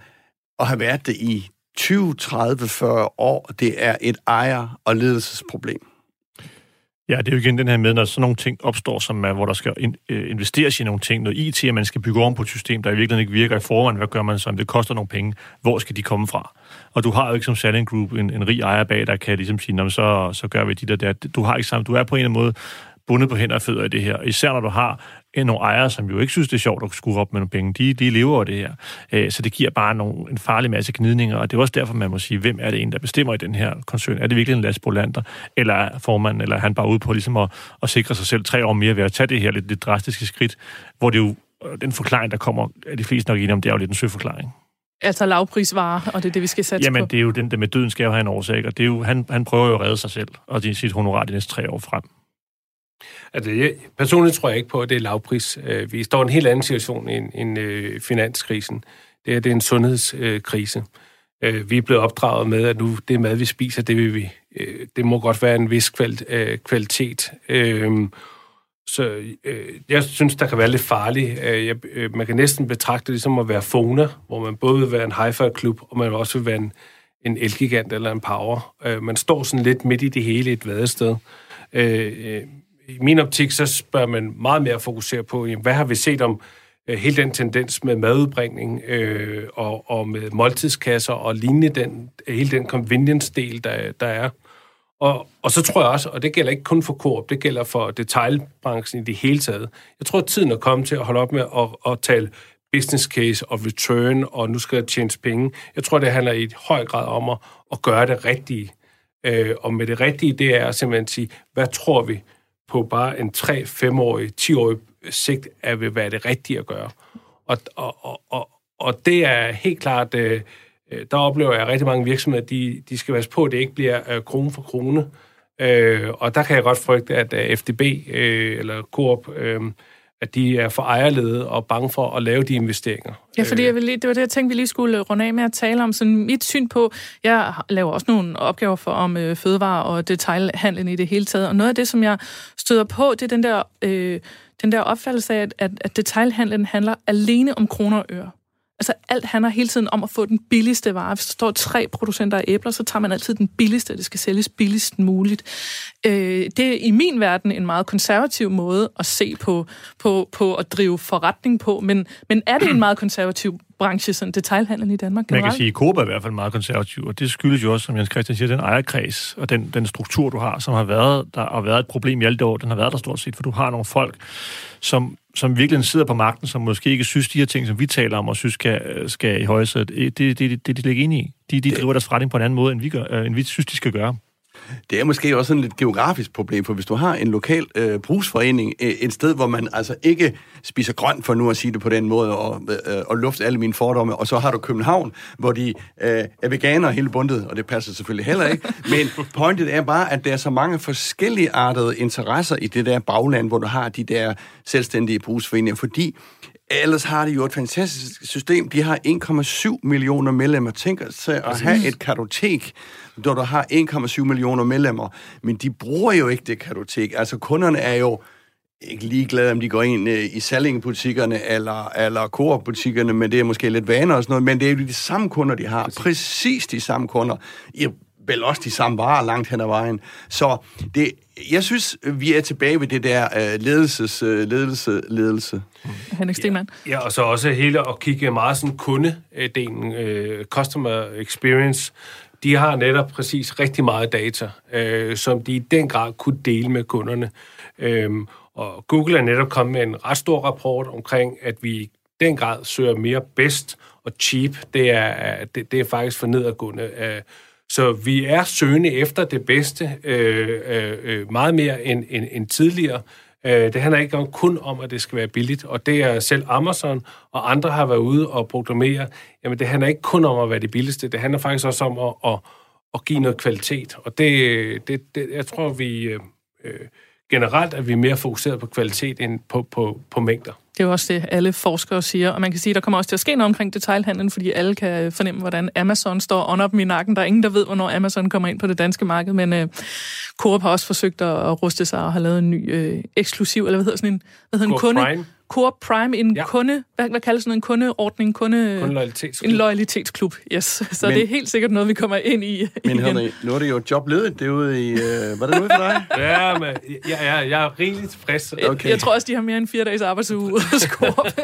at have været det i 20, 30, 40 år. Det er et ejer- og ledelsesproblem. Ja, det er jo igen den her med, når sådan nogle ting opstår, som er, hvor der skal in, øh, investeres i nogle ting, noget IT, at man skal bygge om på et system, der i virkeligheden ikke virker i forvejen. Hvad gør man så? Det koster nogle penge. Hvor skal de komme fra? Og du har jo ikke som Selling Group en, en rig ejer bag, der kan ligesom sige, så, så gør vi de der, der. Du har ikke sammen. Du er på en eller anden måde bundet på hænder og fødder i det her. Især når du har nogle ejere, som jo ikke synes, det er sjovt at skulle op med nogle penge. De, de lever af det her. Øh, så det giver bare nogle, en farlig masse gnidninger, og det er også derfor, man må sige, hvem er det en, der bestemmer i den her koncern? Er det virkelig en Lars Bolander, eller er formanden, eller er han bare ude på ligesom at, at sikre sig selv tre år mere ved at tage det her lidt, lidt drastiske skridt, hvor det jo, den forklaring, der kommer, er de fleste nok enige om, det er jo lidt en søforklaring. Altså lavprisvarer, og det er det, vi skal satse Jamen, på? det er jo den der med døden skal jo have en årsag, og det er jo, han, han prøver jo at redde sig selv, og det er sit honorar de næste tre år frem. Altså, jeg, personligt tror jeg ikke på, at det er lavpris. Øh, vi står i en helt anden situation end, end øh, finanskrisen. Det er, det er en sundhedskrise. Øh, vi er blevet opdraget med, at nu det mad, vi spiser, det vil vi. Øh, det må godt være en vis kvalitet. Øh, kvalitet. Øh, så øh, jeg synes, der kan være lidt farligt. Øh, jeg, øh, man kan næsten betragte det som at være Fona, hvor man både vil være en hi klub og man også vil være en, en elgigant eller en power. Øh, man står sådan lidt midt i det hele et vadested. Øh, øh i min optik, så bør man meget mere fokusere på, jamen, hvad har vi set om øh, hele den tendens med madudbringning øh, og, og med måltidskasser og lignende den, hele den convenience-del, der, der er. Og, og så tror jeg også, og det gælder ikke kun for Coop, det gælder for detailbranchen i det hele taget. Jeg tror, at tiden er kommet til at holde op med at, at tale business case og return, og nu skal der tjenes penge. Jeg tror, det handler i høj grad om at, at gøre det rigtige. Øh, og med det rigtige, det er simpelthen at sige, hvad tror vi på bare en 3-5-årig, 10-årig sigt, at vil være det rigtige at gøre. Og, og, og, og, og det er helt klart, øh, øh der oplever jeg, at rigtig mange virksomheder, de, de skal være på, at det ikke bliver øh, krone for krone. Øh, og der kan jeg godt frygte, at øh, FDB øh, eller Coop... Øh, at de er for ejerlede og bange for at lave de investeringer. Ja, fordi jeg ville, det var det, jeg tænkte, vi lige skulle runde af med at tale om. Sådan mit syn på, jeg laver også nogle opgaver for om øh, fødevare og detaljhandlen i det hele taget, og noget af det, som jeg støder på, det er den der, øh, den der opfattelse af, at, at detaljhandlen handler alene om kroner og øre. Altså alt handler hele tiden om at få den billigste vare. Hvis der står tre producenter af æbler, så tager man altid den billigste, det skal sælges billigst muligt. Øh, det er i min verden en meget konservativ måde at se på, på, på at drive forretning på, men, men er det en meget konservativ branche, sådan detailhandlen i Danmark generelt? Man kan sige, at Coop er i hvert fald meget konservativ, og det skyldes jo også, som Jens Christian siger, den ejerkreds og den, den struktur, du har, som har været, der har været et problem i alle år, den har været der stort set, for du har nogle folk, som, som virkelig sidder på magten, som måske ikke synes, de her ting, som vi taler om, og synes skal, skal i højsæt, det, det, det, det de ligger ind i. De, de driver deres forretning på en anden måde, end vi, gør, øh, end vi synes, de skal gøre. Det er måske også sådan et geografisk problem, for hvis du har en lokal øh, brugsforening, øh, et sted, hvor man altså ikke spiser grønt, for nu at sige det på den måde, og, øh, og lufte alle mine fordomme, og så har du København, hvor de øh, er veganer hele bundet, og det passer selvfølgelig heller ikke. Men pointet er bare, at der er så mange forskellige artede interesser i det der bagland, hvor du har de der selvstændige brugsforeninger, fordi Ellers har de jo et fantastisk system. De har 1,7 millioner medlemmer. Tænk sig at have et kartotek, hvor du har 1,7 millioner medlemmer. Men de bruger jo ikke det kartotek. Altså kunderne er jo ikke ligeglade, om de går ind øh, i salgingbutikkerne eller, eller Coop-butikkerne, men det er måske lidt vaner og sådan noget, men det er jo de samme kunder, de har. Præcis, Præcis de samme kunder. I vel også de samme varer langt hen ad vejen. Så det, jeg synes, vi er tilbage ved det der uh, ledelses, uh, ledelse, ledelse. Henrik Stenmann. Ja, ja, og så også hele at kigge meget sådan kundedelen, uh, customer experience. De har netop præcis rigtig meget data, uh, som de i den grad kunne dele med kunderne. Uh, og Google er netop kommet med en ret stor rapport omkring, at vi i den grad søger mere best og cheap. Det er, det, det er faktisk for nedadgående. Uh, så vi er søgende efter det bedste øh, øh, øh, meget mere end, end, end tidligere. Øh, det handler ikke kun om, at det skal være billigt, og det er selv Amazon og andre har været ude og proklamere, jamen det handler ikke kun om at være det billigste, det handler faktisk også om at, at, at give noget kvalitet. Og det, det, det jeg tror, vi øh, øh generelt er vi mere fokuseret på kvalitet end på, på, på mængder. Det er jo også det, alle forskere siger. Og man kan sige, at der kommer også til at ske noget omkring detailhandlen, fordi alle kan fornemme, hvordan Amazon står under dem i nakken. Der er ingen, der ved, hvornår Amazon kommer ind på det danske marked, men uh, Coop har også forsøgt at ruste sig og har lavet en ny uh, eksklusiv, eller hvad hedder sådan en, hvad hedder en kunde? Prime. Coop Prime, en ja. kunde, hvad, hvad kaldes sådan en kundeordning? Kunde, Kundeloyalitetsklub. En loyalitetsklub, yes. Så men, det er helt sikkert noget, vi kommer ind i Men Henrik, nu er det jo jobledet derude i... Uh, hvad er det ude for dig? ja, men jeg, jeg, jeg er rigeligt tilfreds. Okay. Jeg, jeg tror også, de har mere end fire dages arbejdsuge hos Coop.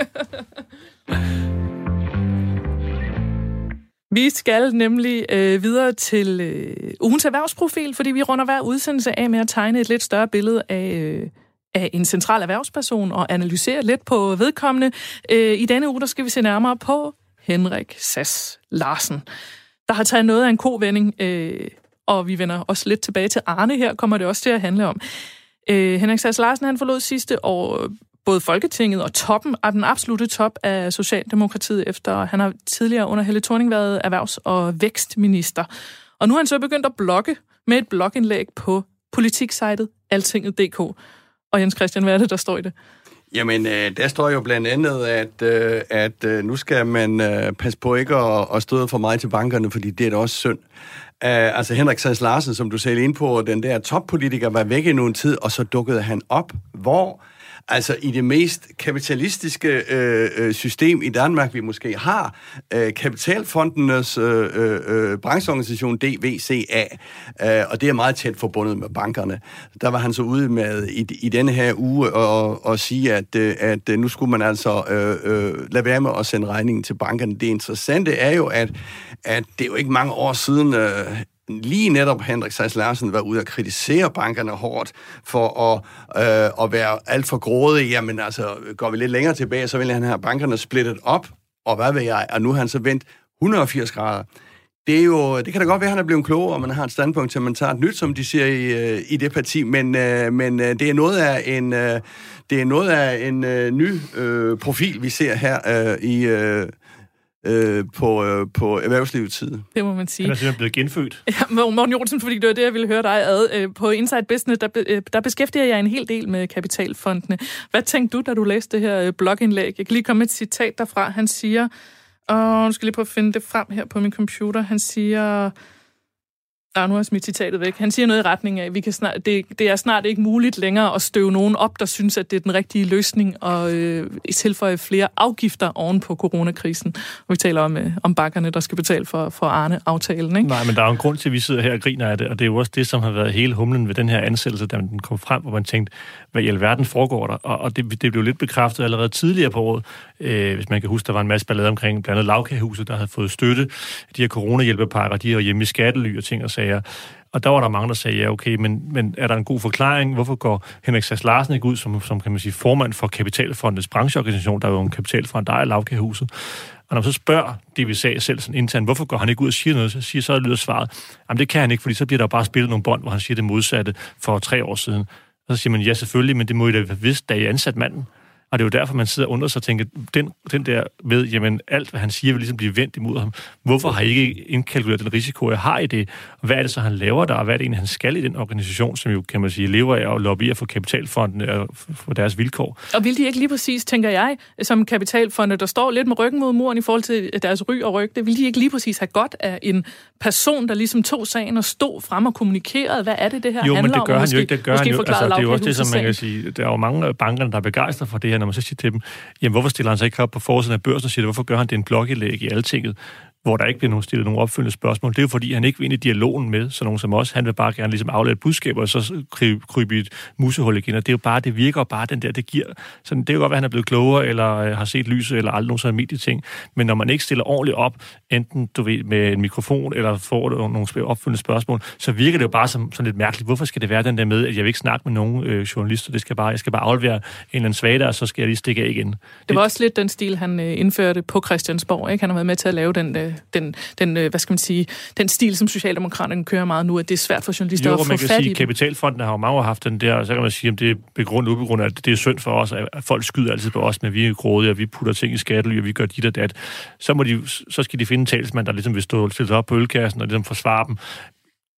Vi skal nemlig øh, videre til øh, ugens erhvervsprofil, fordi vi runder hver udsendelse af med at tegne et lidt større billede af... Øh, af en central erhvervsperson og analysere lidt på vedkommende. Øh, I denne uge der skal vi se nærmere på Henrik Sass Larsen, der har taget noget af en kovending, øh, og vi vender også lidt tilbage til Arne her, kommer det også til at handle om. Øh, Henrik Sass Larsen han forlod sidste år både Folketinget og toppen af den absolute top af Socialdemokratiet, efter han har tidligere under Helle Thorning været erhvervs- og vækstminister. Og nu har han så begyndt at blogge med et blogindlæg på politiksejtet altinget.dk. Og Jens Christian, hvad er det, der står i det? Jamen, øh, der står jo blandt andet, at, øh, at øh, nu skal man øh, passe på ikke at, at støde for meget til bankerne, fordi det er da også synd. Uh, altså Henrik Sands Larsen, som du selv ind på, den der toppolitiker, var væk i nogen tid, og så dukkede han op. Hvor? Altså i det mest kapitalistiske øh, øh, system i Danmark, vi måske har, øh, Kapitalfondenes øh, øh, øh brancheorganisation DVCA, øh, og det er meget tæt forbundet med bankerne. Der var han så ude med i, i denne her uge og, og sige, at, øh, at nu skulle man altså øh, øh, lade være med at sende regningen til bankerne. Det interessante er jo, at, at det er jo ikke mange år siden, øh, lige netop Henrik Sejs Larsen var ude at kritisere bankerne hårdt for at, øh, at være alt for grådige. Jamen altså, går vi lidt længere tilbage, så ville han have bankerne splittet op, og hvad ved jeg, og nu har han så vendt 180 grader. Det, er jo, det kan da godt være, at han er blevet klogere, og man har et standpunkt til, at man tager et nyt, som de siger i, øh, i det parti, men, øh, men øh, det er noget af en, det er noget af en ny øh, profil, vi ser her øh, i, øh, øh, på, øh, på erhvervslivets side. Det må man sige. Han er simpelthen blevet genfødt. Ja, Morten Jolsen, fordi det var det, jeg ville høre dig ad. Øh, på Inside Business, der, øh, der beskæftiger jeg en hel del med kapitalfondene. Hvad tænkte du, da du læste det her blogindlæg? Jeg kan lige komme med et citat derfra. Han siger, og nu skal jeg lige prøve at finde det frem her på min computer. Han siger, Ah, nu har jeg smidt citatet væk. Han siger noget i retning af, at vi kan snart, det, det er snart ikke muligt længere at støve nogen op, der synes, at det er den rigtige løsning, og øh, tilføje flere afgifter oven på coronakrisen. Og vi taler om, øh, om bakkerne, der skal betale for, for Arne-aftalen. Ikke? Nej, men der er jo en grund til, at vi sidder her og griner af det, og det er jo også det, som har været hele humlen ved den her ansættelse, da den kom frem, hvor man tænkte, hvad i alverden foregår der? Og, og det, det blev lidt bekræftet allerede tidligere på året, øh, hvis man kan huske, der var en masse ballade omkring blandt andet lavkagehuset, der havde fået støtte. De her coronahjælpepakker, de her hjemme i skattely og ting og sager. Og der var der mange, der sagde, ja okay, men, men er der en god forklaring? Hvorfor går Henrik Sass Larsen ikke ud som, som kan man sige, formand for Kapitalfondets brancheorganisation, der er jo en kapitalfond, der er lavkagehuset? Og når man så spørger DVSA selv sådan internt, hvorfor går han ikke ud og siger noget, så siger så lyder svaret, jamen det kan han ikke, fordi så bliver der bare spillet nogle bånd, hvor han siger det modsatte for tre år siden. Så siger man, ja selvfølgelig, men det må I da have vidst, da I ansat manden. Og det er jo derfor, man sidder og undrer sig og tænker, den, den der med, jamen alt, hvad han siger, vil ligesom blive vendt imod ham. Hvorfor har I ikke indkalkuleret den risiko, jeg har i det? Hvad er det så, han laver der? Og hvad er det egentlig, han skal i den organisation, som jo, kan man sige, lever af at lobbye for kapitalfondene og for deres vilkår? Og vil de ikke lige præcis, tænker jeg, som kapitalfonde, der står lidt med ryggen mod muren i forhold til deres ry og rygte, vil de ikke lige præcis have godt af en person, der ligesom tog sagen og stod frem og kommunikerede, hvad er det, det her jo, handler men det gør om? han jo ikke. Det gør han jo. Altså, det er jo også det, som man kan sige. Der er jo mange banker, der er begejstret for det her, når man så siger til dem, jamen hvorfor stiller han sig ikke op på forsiden af børsen og siger, hvorfor gør han det en blogindlæg i Altinget? Hvor der ikke bliver nogen stillet nogen opfølgende spørgsmål. Det er jo fordi, han ikke vil ind i dialogen med sådan nogen som os. Han vil bare gerne ligesom aflade et budskab, og så krybe, krybe et musehul igen. Og det er jo bare, det virker bare den der, det giver. Så det er jo godt, at han er blevet klogere, eller øh, har set lyset, eller aldrig nogen sådan medieting. Men når man ikke stiller ordentligt op, enten du ved, med en mikrofon, eller får nogle opfølgende spørgsmål, så virker det jo bare som sådan lidt mærkeligt. Hvorfor skal det være den der med, at jeg vil ikke snakke med nogen øh, journalister, det skal bare, jeg skal bare aflevere en eller anden svag og så skal jeg lige stikke af igen. Det, det var også lidt den stil, han øh, indførte på Christiansborg. Ikke? Han har været med til at lave den, øh, den, den, øh, hvad skal man sige, den stil, som Socialdemokraterne kører meget nu, at det er svært for journalister jo, at få man kan fat sige, i Kapitalfonden har jo meget haft den der, så kan man sige, om det er begrundet ubegrundet, at det er synd for os, at folk skyder altid på os, men vi er grådige, og vi putter ting i skattely, og vi gør dit og dat. Så, må de, så skal de finde en talsmand, der ligesom vil stå stille op på ølkassen og ligesom forsvare dem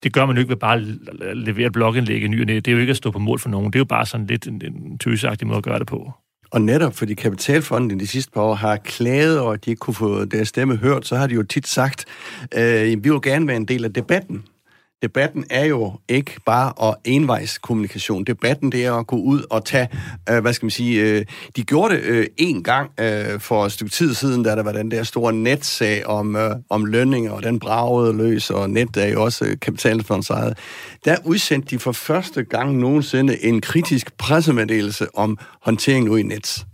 det gør man jo ikke ved bare at levere et blogindlæg i ny Det er jo ikke at stå på mål for nogen. Det er jo bare sådan lidt en, en tøseagtig måde at gøre det på. Og netop fordi Kapitalfonden de sidste par år har klaget over, at de ikke kunne få deres stemme hørt, så har de jo tit sagt, øh, vi vil gerne være en del af debatten debatten er jo ikke bare at envejskommunikation. Debatten, det er at gå ud og tage, øh, hvad skal man sige, øh, de gjorde det øh, en gang øh, for et stykke tid siden, da der var den der store netsag om, øh, om lønninger, og den bragede løs, og net er jo også øh, kapitalfondsejet. Der udsendte de for første gang nogensinde en kritisk pressemeddelelse om håndteringen ud i net.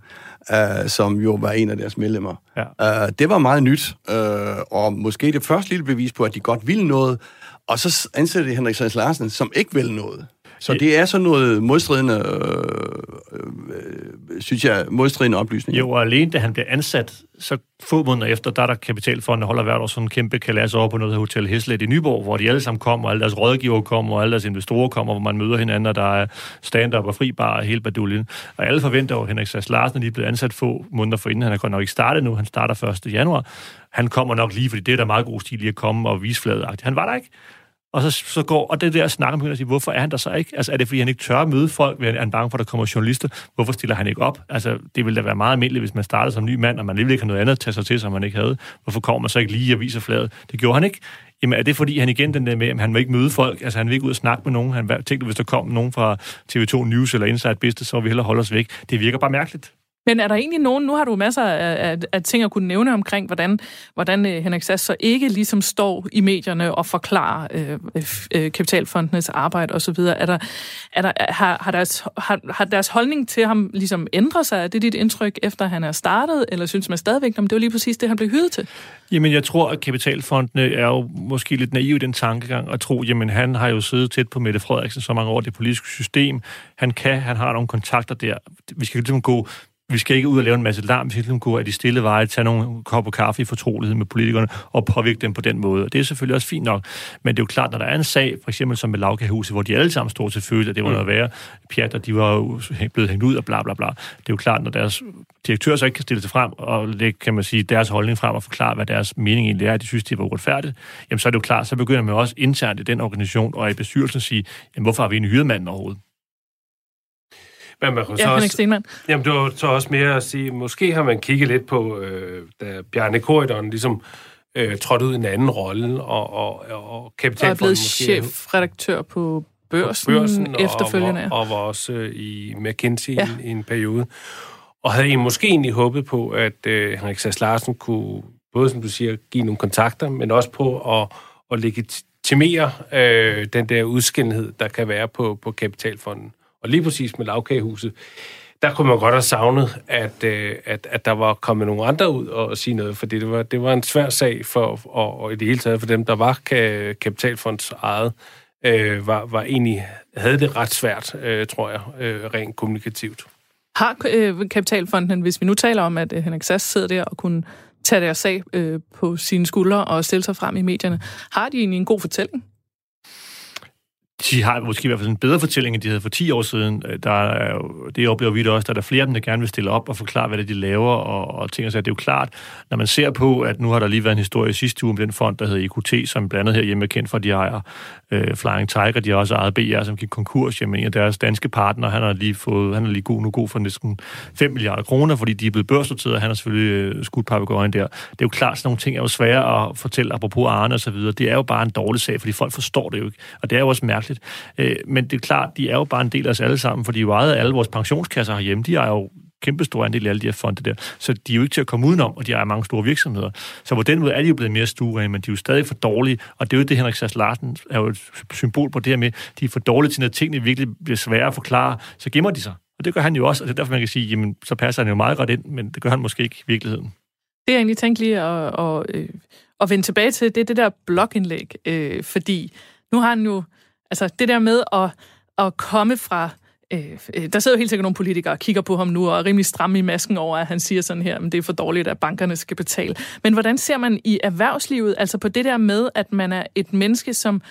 Uh, som jo var en af deres medlemmer. Ja. Uh, det var meget nyt, uh, og måske det første lille bevis på, at de godt ville noget, og så ansætter de Henrik Sass Larsen, som ikke vil noget. Så det er sådan noget modstridende, øh, øh, synes jeg, modstridende oplysning. Jo, og alene da han bliver ansat, så få måneder efter, der er der kapitalfonden, holder hvert år sådan en kæmpe kalas over på noget Hotel Heslet i Nyborg, hvor de alle sammen kommer, og alle deres rådgiver kommer, og alle deres investorer kommer, hvor man møder hinanden, og der er stand-up og fri bar og hele baduljen. Og alle forventer jo, at Henrik Sass Larsen er lige blevet ansat få måneder forinden. Han er godt nok ikke startet nu, han starter 1. januar. Han kommer nok lige, fordi det er der meget god stil i at komme og vise fladet. Han var der ikke. Og så, så går, og det der snakker begynder at sige, hvorfor er han der så ikke? Altså er det, fordi han ikke tør at møde folk, er han bange for, at der kommer journalister? Hvorfor stiller han ikke op? Altså det ville da være meget almindeligt, hvis man startede som ny mand, og man lige ikke har noget andet at tage sig til, som man ikke havde. Hvorfor kommer man så ikke lige og viser fladet? Det gjorde han ikke. jamen er det fordi, han igen den der med, at han vil ikke møde folk, altså han vil ikke ud og snakke med nogen, han tænkte, hvis der kom nogen fra TV2 News eller Inside Business, så vil vi hellere holde os væk. Det virker bare mærkeligt. Men er der egentlig nogen, nu har du masser af, af, af ting at kunne nævne omkring, hvordan, hvordan øh, Henrik Sass så ikke ligesom står i medierne og forklarer øh, øh, kapitalfondenes arbejde osv. Er der, er der, har, har, deres, har, har deres holdning til ham ligesom ændret sig? Er det dit indtryk, efter han er startet? Eller synes man stadigvæk, om det var lige præcis det, han blev hyret til? Jamen, jeg tror, at kapitalfondene er jo måske lidt naive i den tankegang at tro, jamen, han har jo siddet tæt på Mette Frederiksen så mange år i det politiske system. Han kan, han har nogle kontakter der. Vi skal ligesom gå vi skal ikke ud og lave en masse larm, vi skal ligesom gå af de stille veje, tage nogle kopper kaffe i fortrolighed med politikerne og påvirke dem på den måde. Og det er selvfølgelig også fint nok. Men det er jo klart, når der er en sag, for eksempel som med Lavkagehuset, hvor de alle sammen står til følelse, at det var noget værre, Pjat, og de var jo blevet hængt ud og bla bla bla. Det er jo klart, når deres direktør så ikke kan stille sig frem og lægge, kan man sige, deres holdning frem og forklare, hvad deres mening egentlig er, at de synes, det var uretfærdigt, jamen så er det jo klart, så begynder man også internt i den organisation og i bestyrelsen at sige, jamen hvorfor har vi en hyret overhovedet? Men man kunne ja, så også. Jamen, det var så også mere at sige, måske har man kigget lidt på, øh, da Bjarne Korydon ligesom øh, trådte ud i en anden rolle, og, og, og kapitalfonden Og er blevet chefredaktør på børsen, på børsen efterfølgende. Og, og, og var også øh, i McKinsey ja. i, i en periode. Og havde egentlig måske egentlig håbet på, at øh, Henrik Sass Larsen kunne, både som du siger, give nogle kontakter, men også på at, at legitimere øh, den der udskillenhed, der kan være på, på kapitalfonden. Og lige præcis med lavkagehuset, der kunne man godt have savnet, at, øh, at, at der var kommet nogle andre ud og sige noget, fordi det var, det var en svær sag for, og, og i det hele taget for dem, der var kapitalfonds eget, øh, var, var egentlig, havde det ret svært, øh, tror jeg, øh, rent kommunikativt. Har øh, Kapitalfonden, hvis vi nu taler om, at øh, Henrik Sass sidder der og kunne tage deres sag øh, på sine skuldre og stille sig frem i medierne, har de egentlig en god fortælling? De har måske i hvert fald en bedre fortælling, end de havde for 10 år siden. Øh, der er jo, det oplever vi da også, der er der flere af dem, der gerne vil stille op og forklare, hvad det er, de laver, og, og ting og så. Det er jo klart, når man ser på, at nu har der lige været en historie sidste uge om den fond, der hedder IQT, som blandt andet herhjemme er kendt for, at de ejer øh, Flying Tiger, de har også ejet BR, som gik konkurs. Jamen, en af deres danske partner, han har lige fået, han er lige god, nu god for næsten 5 milliarder kroner, fordi de er blevet børsnoteret, og han har selvfølgelig øh, skudt papegøjen der. Det er jo klart, sådan nogle ting er jo svære at fortælle, apropos Arne og så videre. Det er jo bare en dårlig sag, fordi folk forstår det jo ikke. Og det er jo også mærkeligt. Øh, men det er klart, de er jo bare en del af os alle sammen, for de er jo ejet af alle vores pensionskasser herhjemme. De er jo kæmpestor andel af alle de her fonde der. Så de er jo ikke til at komme udenom, og de er mange store virksomheder. Så på den måde er de jo blevet mere stuerige, men de er jo stadig for dårlige. Og det er jo det, Henrik Sass Larsen er jo et symbol på det her med, de er for dårlige til, når tingene virkelig bliver svære at forklare, så gemmer de sig. Og det gør han jo også, og det er derfor, man kan sige, jamen, så passer han jo meget godt ind, men det gør han måske ikke i virkeligheden. Det er egentlig tænkt lige at, at, øh, at vende tilbage til, det er det der blogindlæg, øh, fordi nu har han jo, altså det der med at, at komme fra øh, øh, der sidder jo helt sikkert nogle politikere og kigger på ham nu og er rimelig stramme i masken over, at han siger sådan her, men det er for dårligt, at bankerne skal betale. Men hvordan ser man i erhvervslivet, altså på det der med, at man er et menneske, som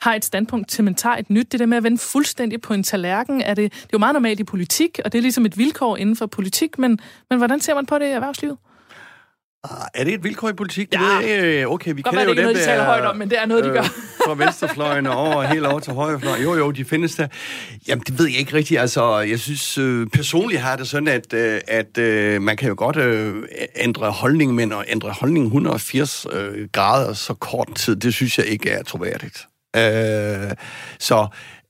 har et standpunkt til, man tager et nyt, det der med at vende fuldstændig på en tallerken, er det, det er jo meget normalt i politik, og det er ligesom et vilkår inden for politik, men, men hvordan ser man på det i erhvervslivet? Ah, er det et vilkår i politik? Ja. Det okay, vi kender jo dem, noget, de taler højt om, men det er noget, de gør. Øh, fra venstrefløjen og over, helt over til højrefløjen. Jo, jo, de findes der. Jamen, det ved jeg ikke rigtigt. Altså, jeg synes, øh, personligt har det sådan, at, øh, at øh, man kan jo godt øh, ændre holdning, men at ændre holdning 180 øh, grader så kort tid, det synes jeg ikke er troværdigt. Øh, så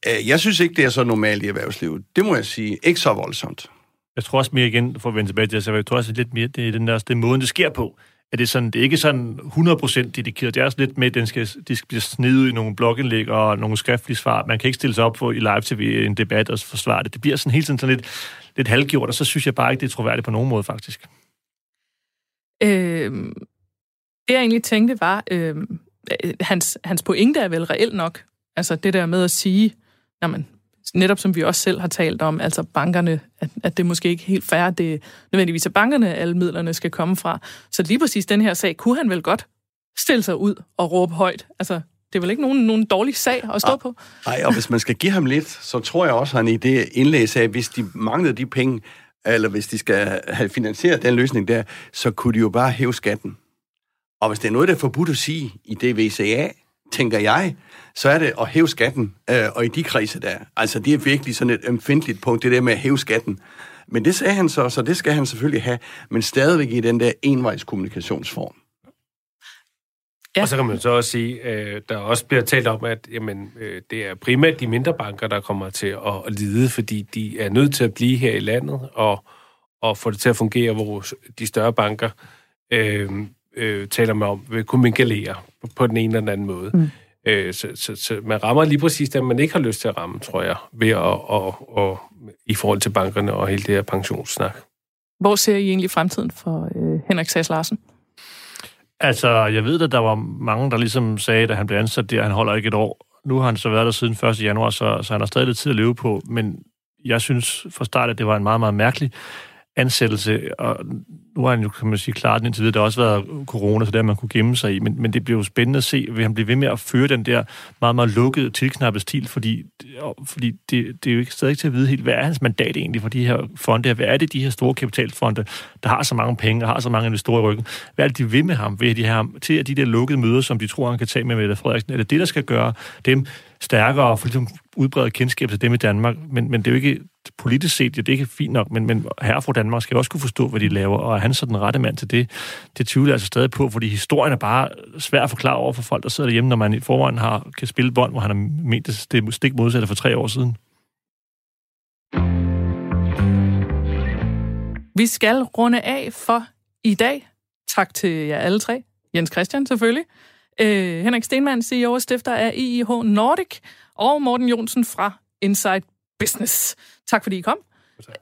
øh, jeg synes ikke, det er så normalt i erhvervslivet. Det må jeg sige. Ikke så voldsomt. Jeg tror også mere igen, for at vende tilbage til det, så jeg tror også lidt mere, det er den der, det måde, det sker på. At det, er sådan, det er ikke sådan 100% dedikeret. Det er også lidt med, at den skal, de skal blive snedet i nogle blogindlæg og nogle skriftlige svar. Man kan ikke stille sig op for i live-tv en debat og forsvare det. Det bliver sådan hele tiden sådan lidt, lidt halvgjort, og så synes jeg bare ikke, det er troværdigt på nogen måde, faktisk. Øh, det, jeg egentlig tænkte, var, øh, hans, hans pointe er vel reelt nok. Altså det der med at sige, jamen, netop som vi også selv har talt om, altså bankerne, at, at det måske ikke helt fair, det nødvendigvis er bankerne, alle midlerne skal komme fra. Så lige præcis den her sag, kunne han vel godt stille sig ud og råbe højt. Altså, det er vel ikke nogen, nogen dårlig sag at stå ah, på? Nej, og hvis man skal give ham lidt, så tror jeg også, at han i det indlæg sagde, at hvis de manglede de penge, eller hvis de skal have finansieret den løsning der, så kunne de jo bare hæve skatten. Og hvis det er noget, der er forbudt at sige i DVCA, tænker jeg, så er det at hæve skatten, øh, og i de kredse der. Altså, det er virkelig sådan et empfindeligt punkt, det der med at hæve skatten. Men det sagde han så, så det skal han selvfølgelig have, men stadigvæk i den der envejs kommunikationsform. Ja. Og så kan man så også sige, øh, der også bliver talt om, at jamen, øh, det er primært de mindre banker, der kommer til at, at lide, fordi de er nødt til at blive her i landet og, og få det til at fungere, hvor de større banker øh, øh, taler man om, vil kunne mingalere på, den ene eller den anden måde. Mm. Øh, så, så, så man rammer lige præcis det, man ikke har lyst til at ramme, tror jeg, ved at, og, og, i forhold til bankerne og hele det her pensionssnak. Hvor ser I egentlig fremtiden for øh, Henrik Sass Larsen? Altså, jeg ved, at der var mange, der ligesom sagde, at han blev ansat der, han holder ikke et år. Nu har han så været der siden 1. januar, så, så han har stadig lidt tid at leve på, men jeg synes fra start, at det var en meget, meget mærkelig ansættelse, og nu har han jo, kan man sige, klart indtil videre, der har også været corona, så der man kunne gemme sig i, men, men det bliver jo spændende at se, vil han blive ved med at føre den der meget, meget lukkede, tilknappede stil, fordi, fordi det, det er jo ikke stadig til at vide helt, hvad er hans mandat egentlig for de her fonde, hvad er det de her store kapitalfonde, der har så mange penge, og har så mange investorer i ryggen, hvad er det, de vil med ham? Vil de have ham til at de der lukkede møder, som de tror, han kan tage med Mette Frederiksen, er det det, der skal gøre dem stærkere og for ligesom udbrede kendskab til dem i Danmark, men, men det er jo ikke politisk set, ja, det er ikke fint nok, men, men herre fra Danmark skal også kunne forstå, hvad de laver, og er han så den rette mand til det? Det tvivler jeg altså stadig på, fordi historien er bare svær at forklare over for folk, der sidder derhjemme, når man i forvejen har, kan spille bånd, hvor han har ment det, det stik modsatte for tre år siden. Vi skal runde af for i dag. Tak til jer alle tre. Jens Christian selvfølgelig. Øh, Henrik Stenmann, CEO og stifter af IIH Nordic, og Morten Jonsen fra Inside Business. Tak fordi I kom.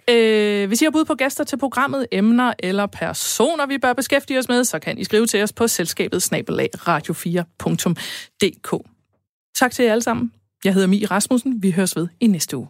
Øh, hvis I har bud på gæster til programmet, emner eller personer, vi bør beskæftige os med, så kan I skrive til os på selskabet snabelag radio4.dk. Tak til jer alle sammen. Jeg hedder Mie Rasmussen. Vi høres ved i næste uge.